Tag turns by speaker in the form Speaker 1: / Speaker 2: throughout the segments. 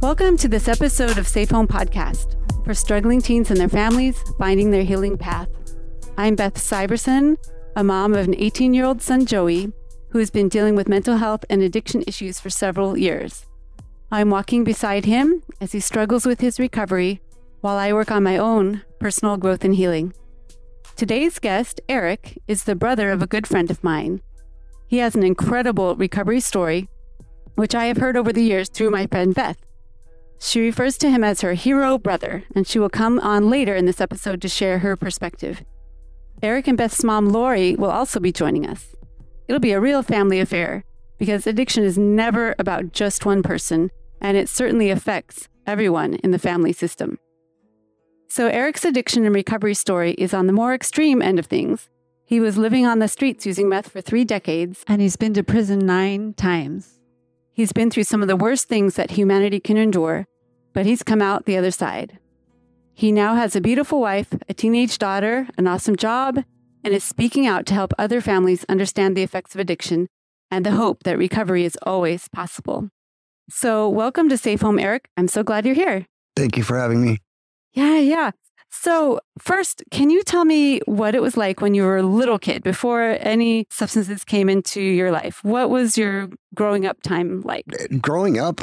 Speaker 1: Welcome to this episode of Safe Home Podcast for struggling teens and their families finding their healing path. I'm Beth Syverson, a mom of an 18 year old son, Joey, who has been dealing with mental health and addiction issues for several years. I'm walking beside him as he struggles with his recovery while I work on my own personal growth and healing. Today's guest, Eric, is the brother of a good friend of mine. He has an incredible recovery story, which I have heard over the years through my friend Beth. She refers to him as her hero brother, and she will come on later in this episode to share her perspective. Eric and Beth's mom, Lori, will also be joining us. It'll be a real family affair because addiction is never about just one person, and it certainly affects everyone in the family system. So, Eric's addiction and recovery story is on the more extreme end of things. He was living on the streets using meth for three decades, and he's been to prison nine times. He's been through some of the worst things that humanity can endure, but he's come out the other side. He now has a beautiful wife, a teenage daughter, an awesome job, and is speaking out to help other families understand the effects of addiction and the hope that recovery is always possible. So, welcome to Safe Home, Eric. I'm so glad you're here.
Speaker 2: Thank you for having me.
Speaker 1: Yeah, yeah. So, first, can you tell me what it was like when you were a little kid before any substances came into your life? What was your growing up time like?
Speaker 2: Growing up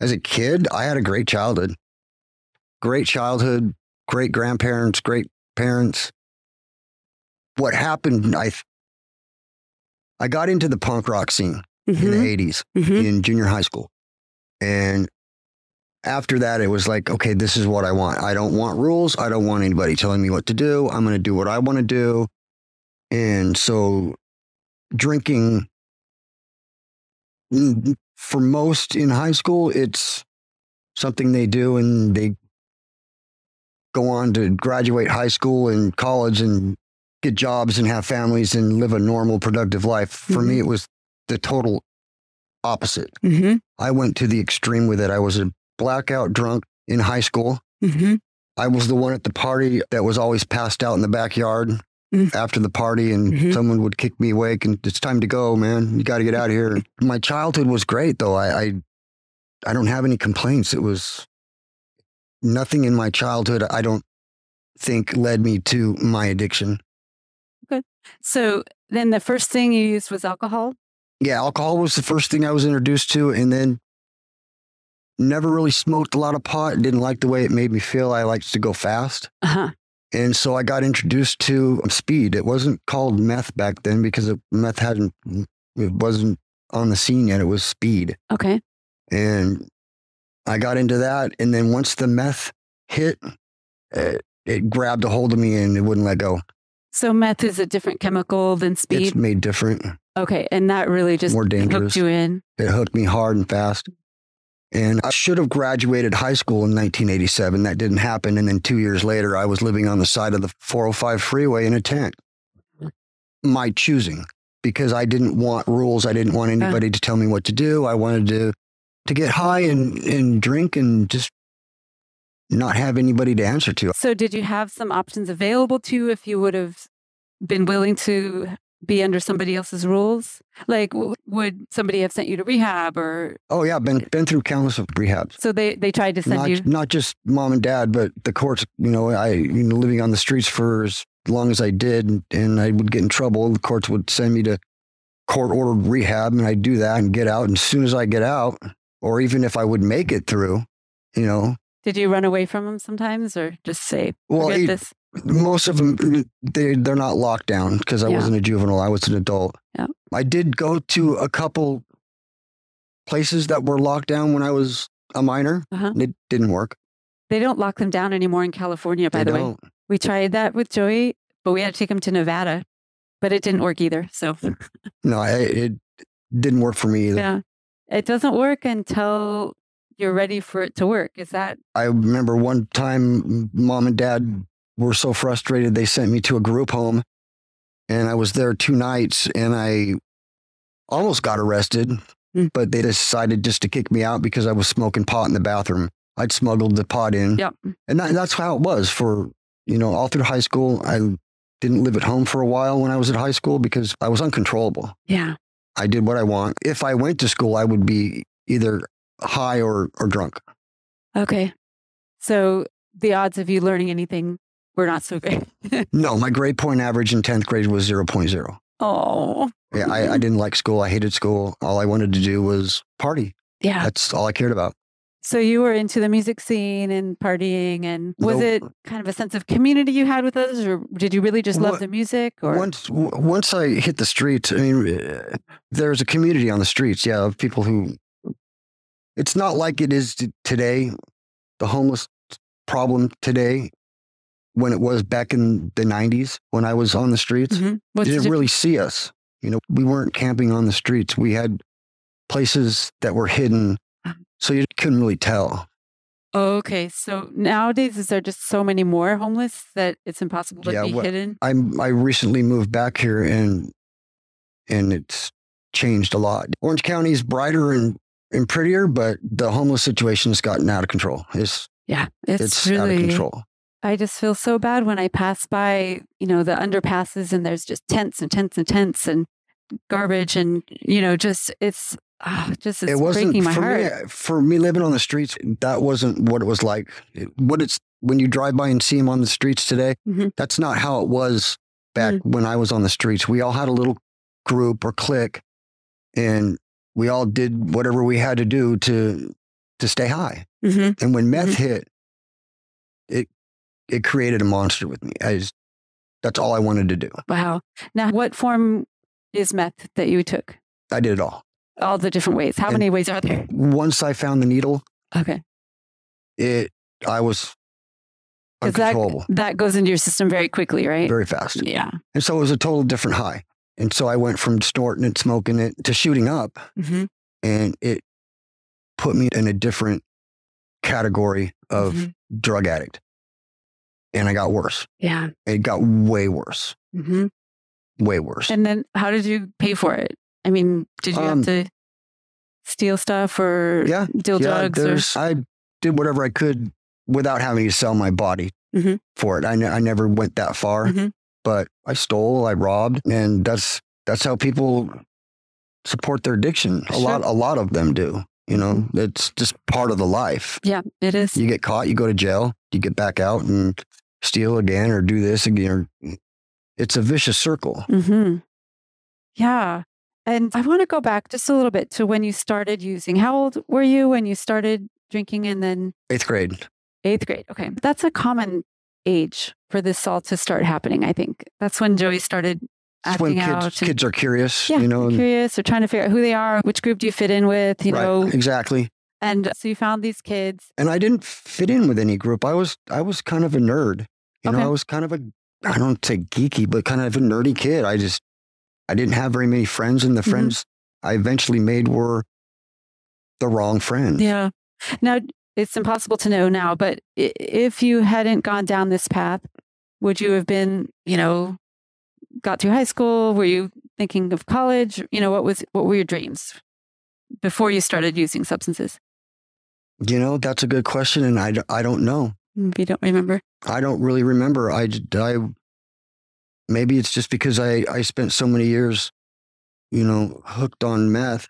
Speaker 2: as a kid, I had a great childhood. Great childhood, great grandparents, great parents. What happened, I I got into the punk rock scene in
Speaker 1: Mhm,
Speaker 2: the 80s
Speaker 1: mhm.
Speaker 2: in junior high school. And after that, it was like, okay, this is what I want. I don't want rules. I don't want anybody telling me what to do. I'm going to do what I want to do. And so drinking for most in high school, it's something they do and they go on to graduate high school and college and get jobs and have families and live a normal, productive life. For me,
Speaker 1: Mhm.
Speaker 2: it was the total opposite.
Speaker 1: Mhm,
Speaker 2: I went to the extreme with it. I was a blackout drunk in high school.
Speaker 1: mhm.
Speaker 2: I was the one at the party that was always passed out in the backyard
Speaker 1: Mm.
Speaker 2: after the party, and
Speaker 1: Mhm.
Speaker 2: someone would kick me awake and it's time to go, man. You got to get out of here. My childhood was great, though. I, I, I don't have any complaints. It was nothing in my childhood. I don't think led me to my addiction. Good.
Speaker 1: So, then the first thing you used was alcohol?
Speaker 2: Yeah, alcohol was the first thing I was introduced to, and then never really smoked a lot of pot. Didn't like the way it made me feel. I liked to go fast.
Speaker 1: Uh huh.
Speaker 2: And so I got introduced to speed. It wasn't called meth back then because it, meth hadn't, it wasn't on the scene yet. It was speed.
Speaker 1: Okay.
Speaker 2: And I got into that. And then once the meth hit, it, it grabbed a hold of me and it wouldn't let go.
Speaker 1: So, meth is a different chemical than speed.
Speaker 2: It's made different,
Speaker 1: Okay. And that really just
Speaker 2: more dangerous.
Speaker 1: hooked you in.
Speaker 2: It hooked me hard and fast. And I should have graduated high school in 1987. That didn't happen. And then two years later, I was living on the side of the 405 freeway in a tent. My choosing, because I didn't want rules. I didn't want anybody to tell me what to do. I wanted to to get high and, and drink and just not have anybody to answer to.
Speaker 1: So, did you have some options available to you if you would have been willing to be under somebody else's rules? Like, w- would somebody have sent you to rehab or
Speaker 2: Oh yeah, been been through countless of rehabs.
Speaker 1: so they, they tried to send
Speaker 2: not
Speaker 1: you?
Speaker 2: not just mom and dad, but the courts. You know, I you know living on the streets for as long as I did, and, and I would get in trouble. The courts would send me to court ordered rehab, and I'd do that and get out. And as soon as I get out, or even if I would make it through, you know,
Speaker 1: Did you run away from them sometimes or just say,
Speaker 2: well,
Speaker 1: this?
Speaker 2: Most of them they they're not locked down because I
Speaker 1: Yeah.
Speaker 2: wasn't a juvenile. I was an adult.
Speaker 1: Yeah.
Speaker 2: I did go to a couple places that were locked down when I was a minor.
Speaker 1: Uh-huh.
Speaker 2: and It didn't work.
Speaker 1: They don't lock them down anymore in California, by
Speaker 2: they
Speaker 1: the way.
Speaker 2: don't.
Speaker 1: We tried that with Joey, but we had to take him to Nevada, but it didn't work either. So,
Speaker 2: No, I, it didn't work for me either.
Speaker 1: yeah, it doesn't work until you're ready for it to work. Is that
Speaker 2: I remember one time mom and dad were so frustrated they sent me to a group home and I was there two nights and I almost got arrested,
Speaker 1: Mm.
Speaker 2: but they decided just to kick me out because I was smoking pot in the bathroom. I'd smuggled the pot in.
Speaker 1: Yep.
Speaker 2: And that, that's how it was for, you know, all through high school. I didn't live at home for a while when I was at high school because I was uncontrollable.
Speaker 1: Yeah.
Speaker 2: I did what I want. If I went to school, I would be either high or, or drunk.
Speaker 1: Okay. So the odds of you learning anything were not so great.
Speaker 2: No, my grade point average in 10th grade was 0.0.
Speaker 1: oh,
Speaker 2: Yeah, I, I didn't like school. I hated school. All I wanted to do was party.
Speaker 1: yeah.
Speaker 2: That's all I cared about.
Speaker 1: So you were into the music scene and partying, and was
Speaker 2: Nope.
Speaker 1: it kind of a sense of community you had with others, or did you really just love the music? Or
Speaker 2: Once w- once I hit the streets, I mean, uh, there's a community on the streets. Yeah, of people who. It's not like it is t- today. The homeless problem today, when it was back in the '90s when I was on the streets,
Speaker 1: Mhm.
Speaker 2: They didn't really see us. You know, we weren't camping on the streets. We had places that were hidden,
Speaker 1: Uh-huh.
Speaker 2: so you couldn't really tell.
Speaker 1: Okay, so nowadays is there just so many more homeless that it's impossible to
Speaker 2: Yeah,
Speaker 1: be
Speaker 2: what-
Speaker 1: hidden?
Speaker 2: I'm I recently moved back here and and it's changed a lot. Orange County is brighter and and prettier, but the homeless situation has gotten out of control. It's
Speaker 1: Yeah, it's,
Speaker 2: it's,
Speaker 1: really.
Speaker 2: out of control.
Speaker 1: I just feel so bad when I pass by, you know, the underpasses and there's just tents and tents and tents and garbage and you know, just it's ah, just it's
Speaker 2: it wasn't
Speaker 1: breaking my
Speaker 2: for
Speaker 1: heart.
Speaker 2: me. For me, living on the streets, that wasn't what it was like. It, what it's when you drive by and see them on the streets today.
Speaker 1: Mhm.
Speaker 2: That's not how it was back
Speaker 1: Mm.
Speaker 2: when I was on the streets. We all had a little group or clique, and we all did whatever we had to do to to stay high.
Speaker 1: hmm
Speaker 2: And when meth hit, it it created a monster with me. I just, that's all I wanted to do.
Speaker 1: Wow. Now, what form is meth that you took?
Speaker 2: I did it all.
Speaker 1: All the different ways. How
Speaker 2: And-
Speaker 1: many ways are there?
Speaker 2: Once I found the needle,
Speaker 1: Okay.
Speaker 2: it I was
Speaker 1: that,
Speaker 2: uncontrollable
Speaker 1: that goes into your system very quickly, right?
Speaker 2: very fast.
Speaker 1: yeah.
Speaker 2: And so it was a total different high. And so I went from snorting it, smoking it to shooting up,
Speaker 1: hmm
Speaker 2: and it put me in a different category of
Speaker 1: Mhm.
Speaker 2: drug addict. And I got worse.
Speaker 1: Yeah.
Speaker 2: It got way worse,
Speaker 1: Mm-hmm.
Speaker 2: way worse.
Speaker 1: And then how did you pay for it? I mean, did you
Speaker 2: Um,
Speaker 1: have to steal stuff or
Speaker 2: Yeah,
Speaker 1: deal
Speaker 2: yeah,
Speaker 1: drugs? Or,
Speaker 2: I did whatever I could without having to sell my body
Speaker 1: Mhm.
Speaker 2: for it. I, I never went that far,
Speaker 1: Mhm.
Speaker 2: but I stole, I robbed, and that's that's how people support their addiction. A
Speaker 1: Sure.
Speaker 2: lot, a lot of them do. You know, it's just part of the life.
Speaker 1: yeah, it is.
Speaker 2: You get caught, you go to jail, you get back out and steal again or do this again. Or, it's a vicious circle.
Speaker 1: hmm Yeah. And I want to go back just a little bit to when you started using. How old were you when you started drinking and then
Speaker 2: Eighth grade.
Speaker 1: eighth grade? Okay. That's a common age for this all to start happening, I think. That's when Joey started
Speaker 2: It's when
Speaker 1: acting out.
Speaker 2: kids,
Speaker 1: and-
Speaker 2: kids are curious,
Speaker 1: yeah,
Speaker 2: you know.
Speaker 1: curious or trying to figure out who they are, which group do you fit in with, you
Speaker 2: right,
Speaker 1: know.
Speaker 2: exactly.
Speaker 1: And so you found these kids.
Speaker 2: and I didn't fit in with any group. I was I was kind of a nerd. You know, I was kind of a I don't say geeky, but kind of a nerdy kid. I just I didn't have very many friends, and the
Speaker 1: Mhm.
Speaker 2: friends I eventually made were the wrong friends.
Speaker 1: Yeah. Now, it's impossible to know now, but if you hadn't gone down this path, would you have been, you know, got through high school? Were you thinking of college? You know, what was what were your dreams before you started using substances?
Speaker 2: You know, that's a good question, and I, I don't know.
Speaker 1: If you don't remember.
Speaker 2: I don't really remember. I, I maybe it's just because I I spent so many years, you know, hooked on meth.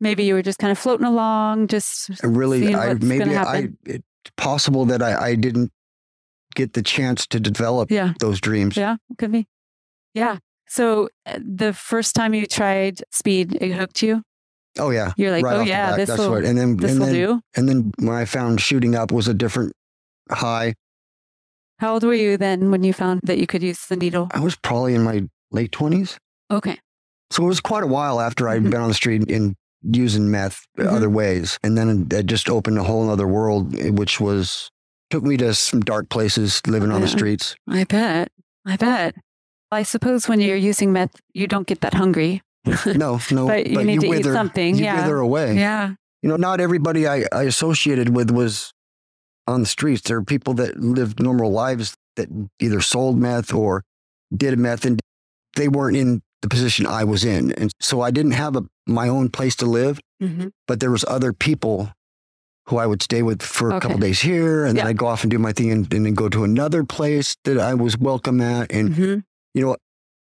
Speaker 1: Maybe you were just kind of floating along, just
Speaker 2: I really, I maybe I it's possible that I I didn't get the chance to develop
Speaker 1: yeah,
Speaker 2: those dreams.
Speaker 1: yeah, could be. Yeah. So uh, the first time you tried speed, it hooked you.
Speaker 2: Oh yeah.
Speaker 1: You're like,
Speaker 2: right
Speaker 1: oh yeah, this
Speaker 2: that's
Speaker 1: will
Speaker 2: what. And then
Speaker 1: this
Speaker 2: and
Speaker 1: will
Speaker 2: then
Speaker 1: do.
Speaker 2: and then when I found shooting up was a different high.
Speaker 1: How old were you then when you found that you could use the needle?
Speaker 2: I was probably in my late twenties,
Speaker 1: Okay.
Speaker 2: so it was quite a while after i had
Speaker 1: Mhm.
Speaker 2: been on the street and using meth
Speaker 1: Mhm.
Speaker 2: other ways, and then it just opened a whole other world, which was took me to some dark places, living on the streets.
Speaker 1: I bet. I bet. I suppose when you're using meth, you don't get that hungry.
Speaker 2: No, no,
Speaker 1: But you need to eat
Speaker 2: wither,
Speaker 1: something,
Speaker 2: You
Speaker 1: yeah.
Speaker 2: wither away.
Speaker 1: Yeah.
Speaker 2: You know, not everybody I, I associated with was on the streets. There are people that lived normal lives that either sold meth or did meth, and they weren't in the position I was in. And so I didn't have a, my own place to live,
Speaker 1: hmm
Speaker 2: but there was other people who I would stay with for a couple days here, and then I'd go off and do my thing, and, and then go to another place that I was welcome at. And
Speaker 1: hmm
Speaker 2: you know,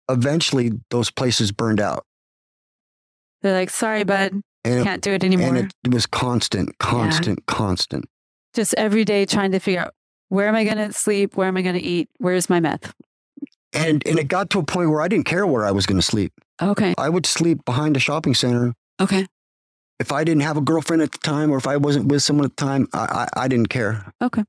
Speaker 2: eventually those places burned out.
Speaker 1: They're like, sorry, bud.
Speaker 2: And,
Speaker 1: Can't do it
Speaker 2: it,
Speaker 1: anymore.
Speaker 2: and it, it was constant, constant, constant.
Speaker 1: Just every day trying to figure out where am I going to sleep? Where am I going to eat? Where's my meth?
Speaker 2: And and it got to a point where I didn't care where I was going to sleep.
Speaker 1: Okay.
Speaker 2: I would sleep behind a shopping center
Speaker 1: Okay.
Speaker 2: if I didn't have a girlfriend at the time, or if I wasn't with someone at the time. I I, I didn't care. Okay.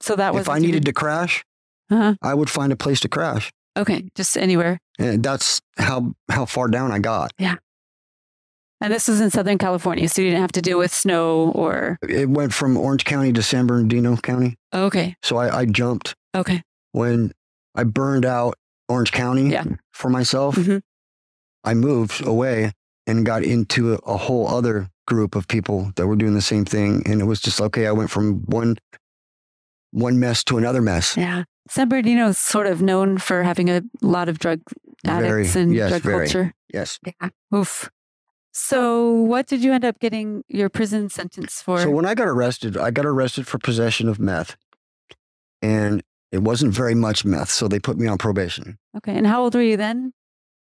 Speaker 1: So that was
Speaker 2: if I needed to crash,
Speaker 1: Uh-huh.
Speaker 2: I would find a place to crash.
Speaker 1: Okay. Just anywhere.
Speaker 2: And that's how how far down I got.
Speaker 1: And this is in Southern California, so you didn't have to deal with snow or.
Speaker 2: It went from Orange County to San Bernardino County.
Speaker 1: Okay.
Speaker 2: So I, I jumped
Speaker 1: Okay.
Speaker 2: when I burned out Orange County
Speaker 1: Yeah.
Speaker 2: for myself.
Speaker 1: Mhm.
Speaker 2: I moved away and got into a, a whole other group of people that were doing the same thing. And it was just okay. I went from one one mess to another mess.
Speaker 1: Yeah. San Bernardino is sort of known for having a lot of drug
Speaker 2: Very,
Speaker 1: addicts and
Speaker 2: yes,
Speaker 1: drug
Speaker 2: very.
Speaker 1: culture.
Speaker 2: Yes.
Speaker 1: Yeah. Oof. So, what did you end up getting your prison sentence for?
Speaker 2: So when I got arrested, I got arrested for possession of meth, and it wasn't very much meth, so they put me on probation.
Speaker 1: okay. And how old were you then?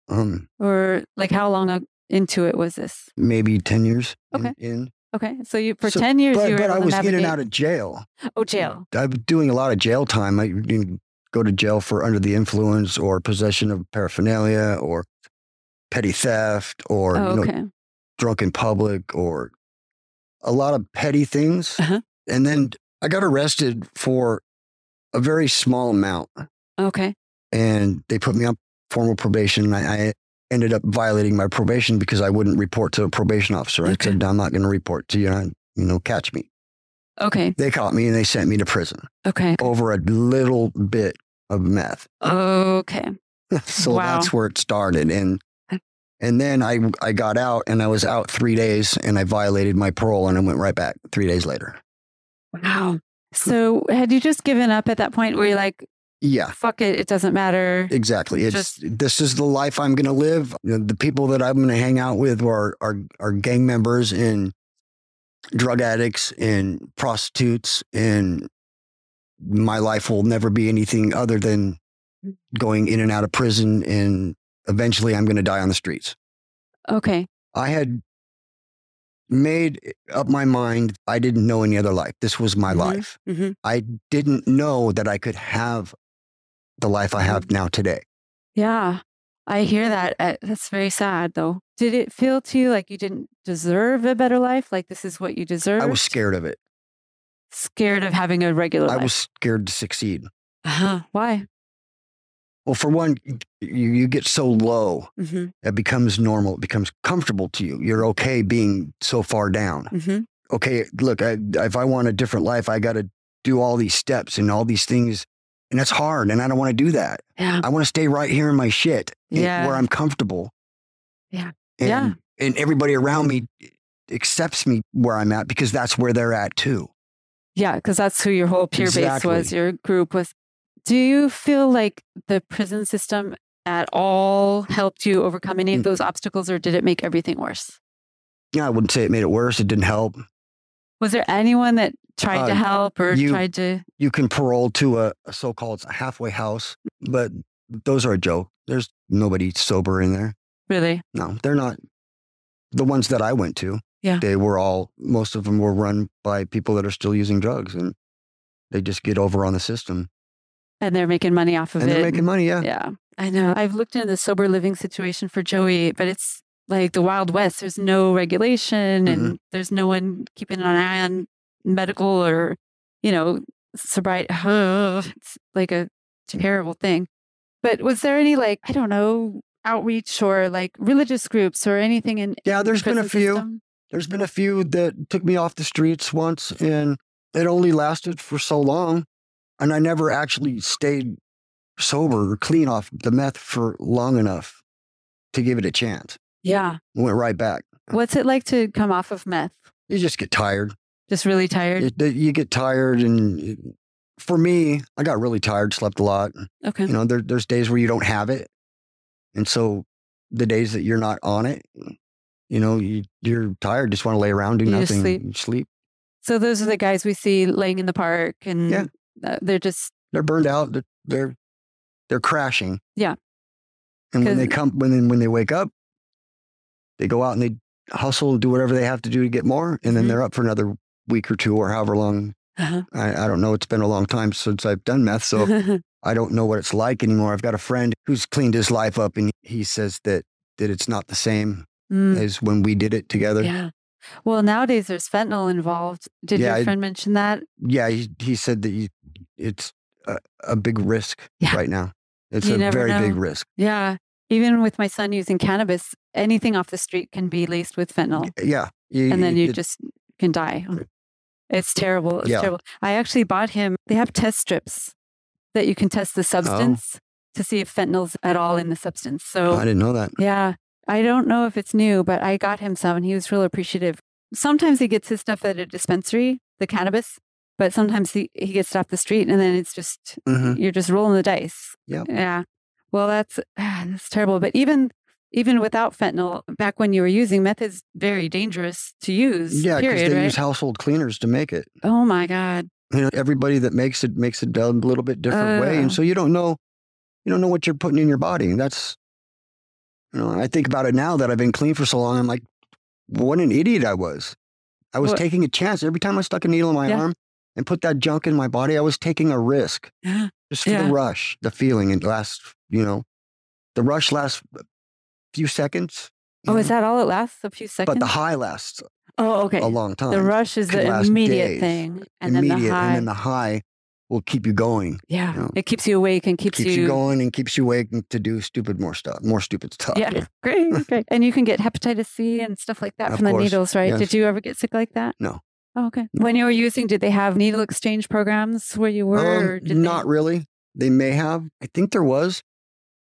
Speaker 2: Um,
Speaker 1: Or like how long into it was this?
Speaker 2: maybe ten years.
Speaker 1: Okay.
Speaker 2: In,
Speaker 1: Okay. So, you for
Speaker 2: So-
Speaker 1: 10 years,
Speaker 2: but
Speaker 1: you were
Speaker 2: but I was in and out of jail.
Speaker 1: Oh, jail.
Speaker 2: I was doing a lot of jail time. I didn't go to jail for under the influence or possession of paraphernalia or petty theft or
Speaker 1: Oh,
Speaker 2: you know,
Speaker 1: okay.
Speaker 2: Drunk in public or a lot of petty things.
Speaker 1: Uh-huh.
Speaker 2: And then I got arrested for a very small amount.
Speaker 1: Okay.
Speaker 2: and they put me on formal probation. I, I ended up violating my probation because I wouldn't report to a probation officer. I
Speaker 1: Okay.
Speaker 2: said, I'm not going to report to you. and, You know, catch me.
Speaker 1: Okay.
Speaker 2: They caught me and they sent me to prison
Speaker 1: Okay.
Speaker 2: over a little bit of meth.
Speaker 1: Okay.
Speaker 2: so
Speaker 1: Wow.
Speaker 2: that's where it started. And and then I I got out and I was out three days and I violated my parole and I went right back three days later.
Speaker 1: Wow. So, mm. had you just given up at that point where you're like,
Speaker 2: Yeah.
Speaker 1: fuck it, it doesn't matter?
Speaker 2: Exactly. It's
Speaker 1: Just-
Speaker 2: this is the life I'm going to live. The people that I'm going to hang out with are, are are gang members and drug addicts and prostitutes, and my life will never be anything other than mm. going in and out of prison. And eventually, I'm going to die on the streets.
Speaker 1: Okay.
Speaker 2: I had made up my mind. I didn't know any other life. This was my
Speaker 1: Mhm.
Speaker 2: life.
Speaker 1: hmm
Speaker 2: I didn't know that I could have the life I have now today.
Speaker 1: Yeah. I hear that. Uh, That's very sad, though. Did it feel to you like you didn't deserve a better life? Like this is what you deserve?
Speaker 2: I was scared of it.
Speaker 1: scared of having a regular
Speaker 2: I
Speaker 1: life.
Speaker 2: was scared to succeed.
Speaker 1: Uh-huh. Why?
Speaker 2: Well, for one, you, you get so low,
Speaker 1: hmm
Speaker 2: it becomes normal. It becomes comfortable to you. You're okay being so far down.
Speaker 1: hmm
Speaker 2: Okay, look, I, if I want a different life, I got to do all these steps and all these things. And that's hard. And I don't want to do that.
Speaker 1: Yeah.
Speaker 2: I want to stay right here in my shit and-
Speaker 1: Yeah.
Speaker 2: where I'm comfortable.
Speaker 1: Yeah.
Speaker 2: And,
Speaker 1: Yeah.
Speaker 2: And everybody around me accepts me where I'm at because that's where they're at too.
Speaker 1: Yeah, because that's who your whole peer base was, your group was. Do you feel like the prison system at all helped you overcome any of
Speaker 2: Mm.
Speaker 1: those obstacles, or did it make everything worse?
Speaker 2: Yeah, I wouldn't say it made it worse. It didn't help.
Speaker 1: Was there anyone that tried to
Speaker 2: Uh,
Speaker 1: help or
Speaker 2: you-
Speaker 1: tried to?
Speaker 2: you can parole to a, a so-called halfway house, but those are a joke. There's nobody sober in there.
Speaker 1: Really?
Speaker 2: No, they're not. The ones that I went to,
Speaker 1: Yeah.
Speaker 2: they were all. Most of them were run by people that are still using drugs, and they just get over on the system,
Speaker 1: And they're making money off of it.
Speaker 2: and
Speaker 1: it.
Speaker 2: they're making money. Yeah,
Speaker 1: Yeah, I know. I've looked into the sober living situation for Joey, but it's like the Wild West. There's no regulation
Speaker 2: Mm-hmm.
Speaker 1: and there's no one keeping an eye on medical or, you know, sobriety. it's like a terrible thing. But was there any, like, I don't know, outreach or like religious groups or anything in
Speaker 2: yeah. There's
Speaker 1: the
Speaker 2: been a few.
Speaker 1: system?
Speaker 2: There's been a few that took me off the streets once, and it only lasted for so long, and I never actually stayed sober or clean off the meth for long enough to give it a chance.
Speaker 1: Yeah.
Speaker 2: Went right back.
Speaker 1: What's it like to come off of meth?
Speaker 2: You just get tired.
Speaker 1: Just really tired?
Speaker 2: It, you get tired, and for me, I got really tired, slept a lot.
Speaker 1: okay.
Speaker 2: You know, there, there's days where you don't have it, and so the days that you're not on it, you know, you, you're tired, just want to lay around, do
Speaker 1: You
Speaker 2: nothing,
Speaker 1: sleep.
Speaker 2: sleep.
Speaker 1: So those are the guys we see laying in the park and
Speaker 2: Yeah.
Speaker 1: Uh, they're just
Speaker 2: They're burned out. They're they're, they're crashing.
Speaker 1: Yeah.
Speaker 2: And when they come, when they, when they wake up, they go out and they hustle, do whatever they have to do to get more, and then
Speaker 1: Mhm.
Speaker 2: they're up for another week or two or however long.
Speaker 1: Uh-huh.
Speaker 2: I, I don't know. It's been a long time since I've done meth, so I don't know what it's like anymore. I've got a friend who's cleaned his life up, and he says that that it's not the same
Speaker 1: Mm,
Speaker 2: as when we did it together.
Speaker 1: yeah. Well, nowadays there's fentanyl involved. Did
Speaker 2: Yeah,
Speaker 1: your
Speaker 2: I-
Speaker 1: friend mention that?
Speaker 2: Yeah, he, he said that you, it's a, a big risk
Speaker 1: Yeah.
Speaker 2: right now. It's
Speaker 1: You
Speaker 2: a very big risk.
Speaker 1: Yeah. Even with my son using cannabis, anything off the street can be laced with fentanyl.
Speaker 2: Yeah, you-
Speaker 1: and then you
Speaker 2: it-
Speaker 1: just can die. It's terrible. It's
Speaker 2: Yeah.
Speaker 1: terrible. I actually bought him, they have test strips that you can test
Speaker 2: Oh.
Speaker 1: the substance to see if fentanyl's at all in the substance. Oh, so,
Speaker 2: I didn't know that.
Speaker 1: yeah, I don't know if it's new, but I got him some and he was real appreciative. Sometimes he gets his stuff at a dispensary, the cannabis, but sometimes he, he gets off the street and then it's just,
Speaker 2: Mhm.
Speaker 1: you're just rolling the dice.
Speaker 2: Yep.
Speaker 1: Yeah. Well, that's, ah, that's terrible. But even, even without fentanyl, back when you were using meth is very dangerous to use.
Speaker 2: Yeah, because they
Speaker 1: right?
Speaker 2: use household cleaners to make it.
Speaker 1: Oh my God.
Speaker 2: You know, everybody that makes it makes it a little bit different way,
Speaker 1: Oh.
Speaker 2: and so you don't know, you don't know what you're putting in your body. That's, you know, I think about it now that I've been clean for so long. I'm like, what an idiot I was. I was taking a chance every time I stuck a needle in my
Speaker 1: Yeah.
Speaker 2: arm and put that junk in my body. I was taking a risk
Speaker 1: Yeah.
Speaker 2: just for
Speaker 1: Yeah.
Speaker 2: the rush, the feeling. It lasts, you know, the rush lasts a few seconds. you
Speaker 1: Oh, is that all it lasts? A few seconds?
Speaker 2: But the high lasts
Speaker 1: oh, okay.
Speaker 2: a long time.
Speaker 1: The rush is the immediate
Speaker 2: days.
Speaker 1: thing. And
Speaker 2: immediate,
Speaker 1: then the high.
Speaker 2: and then the high will keep you going.
Speaker 1: yeah.
Speaker 2: you know,
Speaker 1: It keeps you awake and keeps,
Speaker 2: keeps you, going and keeps you awake to do stupid more stuff, more stupid stuff.
Speaker 1: Yeah. Great. Great. And you can get hepatitis C and stuff like that
Speaker 2: Of
Speaker 1: from the needles, right?
Speaker 2: yes.
Speaker 1: Did you ever get sick like that?
Speaker 2: No.
Speaker 1: Oh, okay. When you were using, did they have needle exchange programs where you were?
Speaker 2: Um,
Speaker 1: or did
Speaker 2: not really. They may have. I think there was,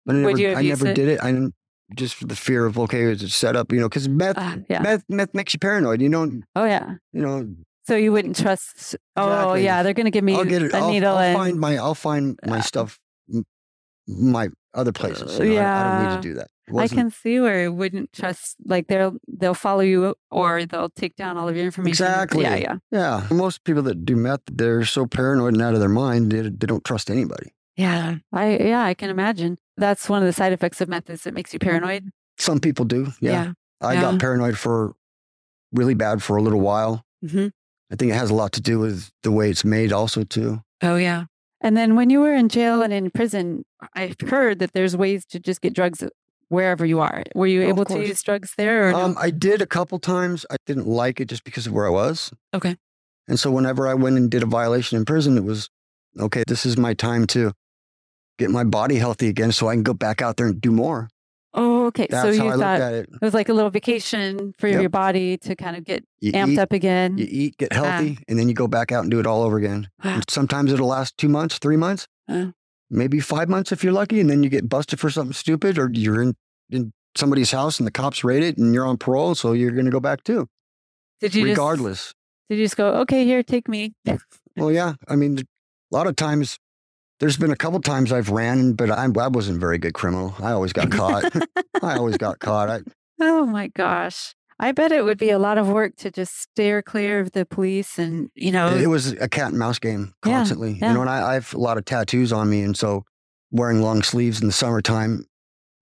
Speaker 2: but I
Speaker 1: Would
Speaker 2: never, I never
Speaker 1: it?
Speaker 2: did it. I didn't, just for the fear of okay, is it set up? You know, because meth,
Speaker 1: uh, yeah.
Speaker 2: meth, meth makes you paranoid. You don't,
Speaker 1: Oh, yeah.
Speaker 2: you know.
Speaker 1: So you wouldn't trust. Oh,
Speaker 2: Exactly.
Speaker 1: yeah. They're going to give me
Speaker 2: I'll get it.
Speaker 1: a
Speaker 2: I'll,
Speaker 1: needle
Speaker 2: I'll
Speaker 1: and
Speaker 2: find my, I'll find my
Speaker 1: Uh,
Speaker 2: stuff, my other places. You know, I, I don't need to do that.
Speaker 1: I can see where you wouldn't trust. Like they'll they'll follow you or they'll take down all of your information.
Speaker 2: Exactly.
Speaker 1: Yeah, yeah,
Speaker 2: Yeah, most people that do meth, they're so paranoid and out of their mind, they, they don't trust anybody.
Speaker 1: yeah. I yeah, I can imagine. That's one of the side effects of meth is it makes you paranoid.
Speaker 2: Some people do. Yeah, I
Speaker 1: yeah.
Speaker 2: got paranoid for really bad for a little while.
Speaker 1: hmm
Speaker 2: I think it has a lot to do with the way it's made, also too.
Speaker 1: Oh yeah. And then when you were in jail and in prison, I've heard that there's ways to just get drugs wherever you are. Were you
Speaker 2: Oh,
Speaker 1: able to use drugs there no?
Speaker 2: Um, I did a couple times. I didn't like it just because of where I was.
Speaker 1: Okay.
Speaker 2: And so whenever I went and did a violation in prison, it was okay. This is my time to get my body healthy again, so I can go back out there and do more.
Speaker 1: Oh, okay.
Speaker 2: That's
Speaker 1: so you
Speaker 2: how I looked
Speaker 1: thought
Speaker 2: it.
Speaker 1: it was like a little vacation for
Speaker 2: Yep.
Speaker 1: your body to kind of get
Speaker 2: You
Speaker 1: amped
Speaker 2: eat,
Speaker 1: up again.
Speaker 2: you eat, get
Speaker 1: Ah.
Speaker 2: healthy, and then you go back out and do it all over again.
Speaker 1: Wow.
Speaker 2: Sometimes it'll last two months, three months,
Speaker 1: Oh.
Speaker 2: maybe five months if you're lucky, and then you get busted for something stupid, or you're in, in somebody's house and the cops raid it, and you're on parole, so you're going to go back too,
Speaker 1: Did you
Speaker 2: regardless.
Speaker 1: just did you just go, okay, here, take me?
Speaker 2: Well, yeah, I mean, a lot of times. There's been a couple times I've ran, but I, I wasn't a very good criminal. I always got caught. I always got caught. I,
Speaker 1: Oh my gosh. I bet it would be a lot of work to just steer clear of the police and, you know,
Speaker 2: it was a cat and mouse game constantly.
Speaker 1: yeah.
Speaker 2: You know, and I, I have a lot of tattoos on me, and so wearing long sleeves in the summertime,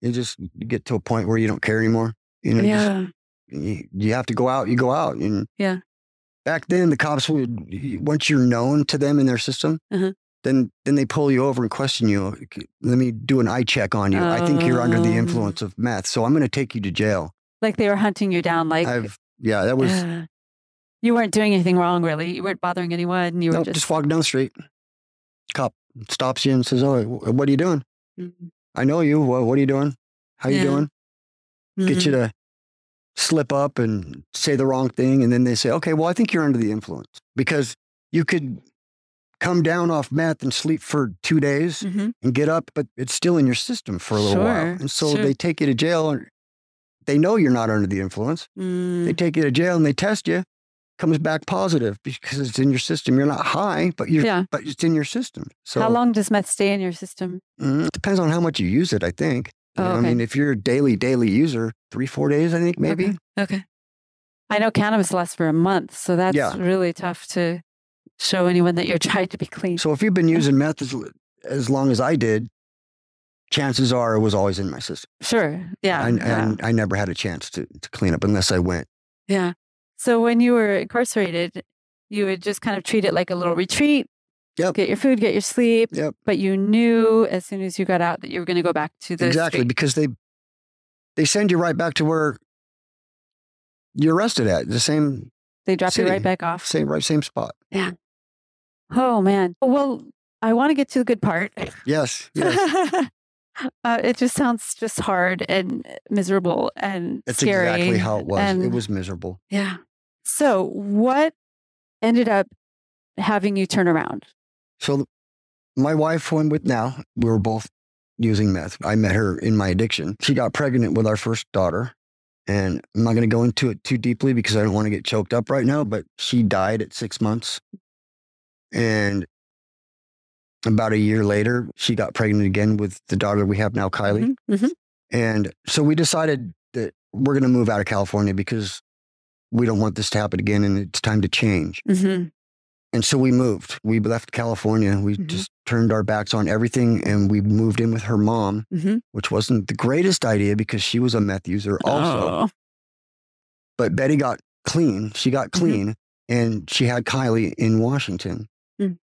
Speaker 2: you just get to a point where you don't care anymore. You know, you just-
Speaker 1: yeah.
Speaker 2: you, you have to go out, you go out. And
Speaker 1: Yeah.
Speaker 2: back then, the cops would, once you're known to them in their system,
Speaker 1: Uh-huh.
Speaker 2: Then then they pull you over and question you. Let me do an eye check on you. I think you're under the
Speaker 1: Oh.
Speaker 2: influence of meth, so I'm going to take you to jail.
Speaker 1: Like they were hunting you down. Like
Speaker 2: I've, yeah, that was,
Speaker 1: uh, you weren't doing anything wrong, really. You weren't bothering anyone. You were
Speaker 2: no,
Speaker 1: just,
Speaker 2: just, walk down the street. Cop stops you and says, Oh, what are you doing?
Speaker 1: Mhm.
Speaker 2: I know you. What, what are you doing? How you
Speaker 1: Yeah.
Speaker 2: doing? Get
Speaker 1: Mhm.
Speaker 2: you to slip up and say the wrong thing. And then they say, okay, well, I think you're under the influence because you could come down off meth and sleep for two days
Speaker 1: Mhm.
Speaker 2: and get up, but it's still in your system for a little while. And so
Speaker 1: sure.
Speaker 2: they take you to jail and they know you're not under the influence.
Speaker 1: Mm.
Speaker 2: They take you to jail and they test you. Comes back positive because it's in your system. You're not high, but you're
Speaker 1: Yeah.
Speaker 2: but it's in your system. So
Speaker 1: How long does meth stay in your system?
Speaker 2: Mm, it depends on how much you use it, I think.
Speaker 1: Oh, okay.
Speaker 2: I mean, if you're a daily, daily user, three, four days, I think maybe.
Speaker 1: Okay. okay. I know cannabis lasts for a month, so that's
Speaker 2: Yeah.
Speaker 1: really tough to show anyone that you're trying to be clean.
Speaker 2: So if you've been using meth as, as long as I did, chances are it was always in my system.
Speaker 1: sure. Yeah.
Speaker 2: I,
Speaker 1: yeah.
Speaker 2: and I never had a chance to, to clean up unless I went
Speaker 1: Yeah. So when you were incarcerated, you would just kind of treat it like a little retreat.
Speaker 2: Yep.
Speaker 1: Get your food, get your sleep.
Speaker 2: Yep.
Speaker 1: But you knew as soon as you got out that you were going to go back to the
Speaker 2: exactly
Speaker 1: street.
Speaker 2: because they they send you right back to where you're arrested at the same
Speaker 1: They drop you right back off.
Speaker 2: same right same spot.
Speaker 1: Oh man. Well, I want to get to the good part.
Speaker 2: Yes, yes.
Speaker 1: uh, it just sounds just hard and miserable and
Speaker 2: That's
Speaker 1: scary.
Speaker 2: exactly how it was. it was miserable.
Speaker 1: Yeah. So what ended up having you turn around?
Speaker 2: So my wife, who I'm with now, we were both using meth. I met her in my addiction. She got pregnant with our first daughter. And I'm not going to go into it too deeply because I don't want to get choked up right now, but she died at six months. And about a year later, she got pregnant again with the daughter we have now, Kylie.
Speaker 1: Mhm, mhm.
Speaker 2: And so we decided that we're going to move out of California because we don't want this to happen again and it's time to change.
Speaker 1: Mhm.
Speaker 2: And so we moved. We left California. We
Speaker 1: Mhm.
Speaker 2: just turned our backs on everything and we moved in with her mom,
Speaker 1: Mhm.
Speaker 2: which wasn't the greatest idea because she was a meth user also.
Speaker 1: Oh.
Speaker 2: But Betty got clean. She got
Speaker 1: Mhm.
Speaker 2: clean and she had Kylie in Washington.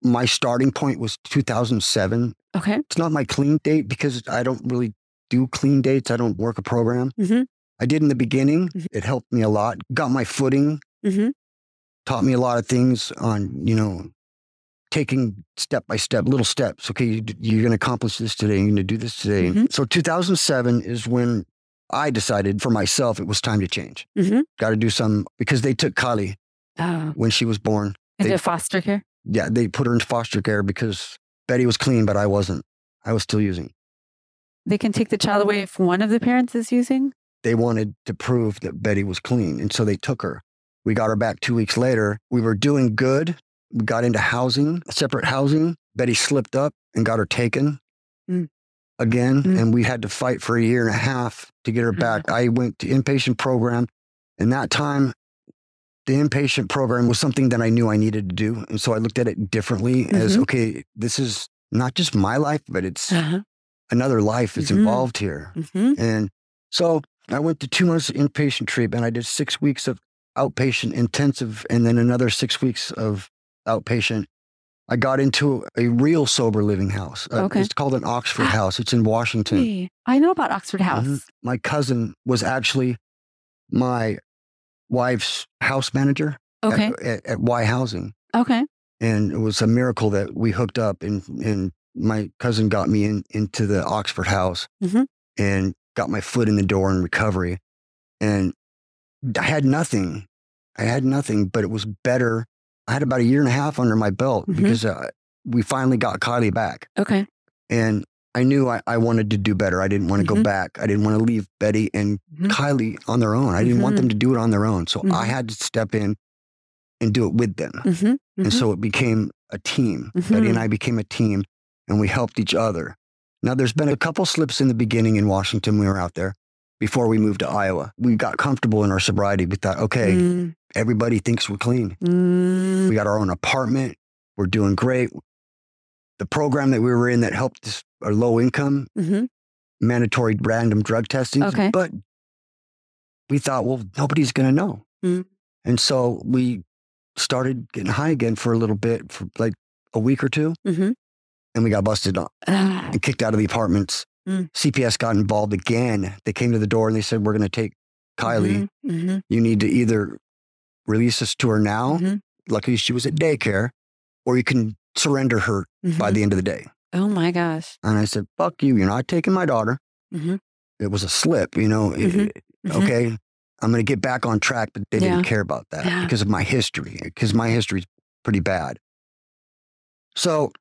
Speaker 2: My starting point was 2007.
Speaker 1: Okay.
Speaker 2: It's not my clean date because I don't really do clean dates. I don't work a program.
Speaker 1: Mhm.
Speaker 2: I did in the beginning.
Speaker 1: Mhm.
Speaker 2: It helped me a lot. Got my footing
Speaker 1: hmm
Speaker 2: taught me a lot of things on you know taking step by step little steps okay you, you're going to accomplish this today you're going to do this today
Speaker 1: Mhm.
Speaker 2: so 2007 is when i decided for myself it was time to change
Speaker 1: hmm
Speaker 2: got to do some because they took Kylie
Speaker 1: Oh.
Speaker 2: when she was born
Speaker 1: Into
Speaker 2: They-
Speaker 1: foster care?
Speaker 2: Yeah they put her in foster care because betty was clean but i wasn't. I was still using.
Speaker 1: They can take the child away if one of the parents is using?
Speaker 2: they wanted to prove that betty was clean and so they took her. We got her back two weeks later. We were doing good. We got into housing separate housing. Betty slipped up and got her taken
Speaker 1: Mm.
Speaker 2: again
Speaker 1: Mm.
Speaker 2: and we had to fight for a year and a half to get her back. I went to inpatient program and that time the inpatient program was something that i knew i needed to do and so i looked at it differently as
Speaker 1: Mhm.
Speaker 2: okay this is not just my life but it's
Speaker 1: Uh-huh.
Speaker 2: another life that's
Speaker 1: Mhm.
Speaker 2: involved here
Speaker 1: hmm
Speaker 2: and so I went to two months of inpatient treatment. I did six weeks of outpatient intensive and then another six weeks of outpatient. I got into a real sober living house. Uh,
Speaker 1: Okay.
Speaker 2: It's called an Oxford House. It's in Washington.
Speaker 1: I know about Oxford House.
Speaker 2: Mhm. My cousin was actually my wife's house manager
Speaker 1: Okay.
Speaker 2: at, at, at Y Housing.
Speaker 1: Okay.
Speaker 2: And it was a miracle that we hooked up and, and my cousin got me in, into the Oxford house
Speaker 1: Mhm.
Speaker 2: and got my foot in the door in recovery. And I had nothing. I had nothing, but it was better. I had about a year and a half under my belt
Speaker 1: Mhm.
Speaker 2: because uh, we finally got Kylie back.
Speaker 1: Okay.
Speaker 2: And I knew I, I wanted to do better. I didn't want to
Speaker 1: Mhm.
Speaker 2: go back. I didn't want to leave Betty and
Speaker 1: Mhm.
Speaker 2: Kylie on their own. I didn't want them to do it on their own. So I
Speaker 1: Mhm.
Speaker 2: had to step in and do it with them.
Speaker 1: hmm
Speaker 2: And so it became a team. Betty and I became a team and we helped each other. Now, there's been a couple slips in the beginning in Washington. We were out there before we moved to Iowa. We got comfortable in our sobriety. We thought, okay,
Speaker 1: Mm,
Speaker 2: everybody thinks we're clean.
Speaker 1: mm,
Speaker 2: We got our own apartment. We're doing great. The program that we were in that helped us, our low income,
Speaker 1: mhm.
Speaker 2: mandatory random drug testing.
Speaker 1: Okay.
Speaker 2: But we thought, well, nobody's going to know.
Speaker 1: Mm.
Speaker 2: And so we started getting high again for a little bit, for like a week or two,
Speaker 1: Mhm.
Speaker 2: and we got busted
Speaker 1: Ah,
Speaker 2: and kicked out of the apartments.
Speaker 1: Mm.
Speaker 2: CPS got involved again. They came to the door and they said, We're going to take Kylie.
Speaker 1: mhm, mhm,
Speaker 2: You need to either release us to her now.
Speaker 1: mhm,
Speaker 2: Luckily, she was at daycare, or you can surrender her by
Speaker 1: mhm.
Speaker 2: the end of the day.
Speaker 1: Oh my gosh.
Speaker 2: And I said, Fuck you. You're not taking my daughter.
Speaker 1: Mhm,
Speaker 2: It was a slip, you know. it-
Speaker 1: Mhm. mhm.
Speaker 2: okay, I'm going to get back on track, but they
Speaker 1: Yeah.
Speaker 2: didn't care about that
Speaker 1: Yeah.
Speaker 2: because of my history, because my history is pretty bad. So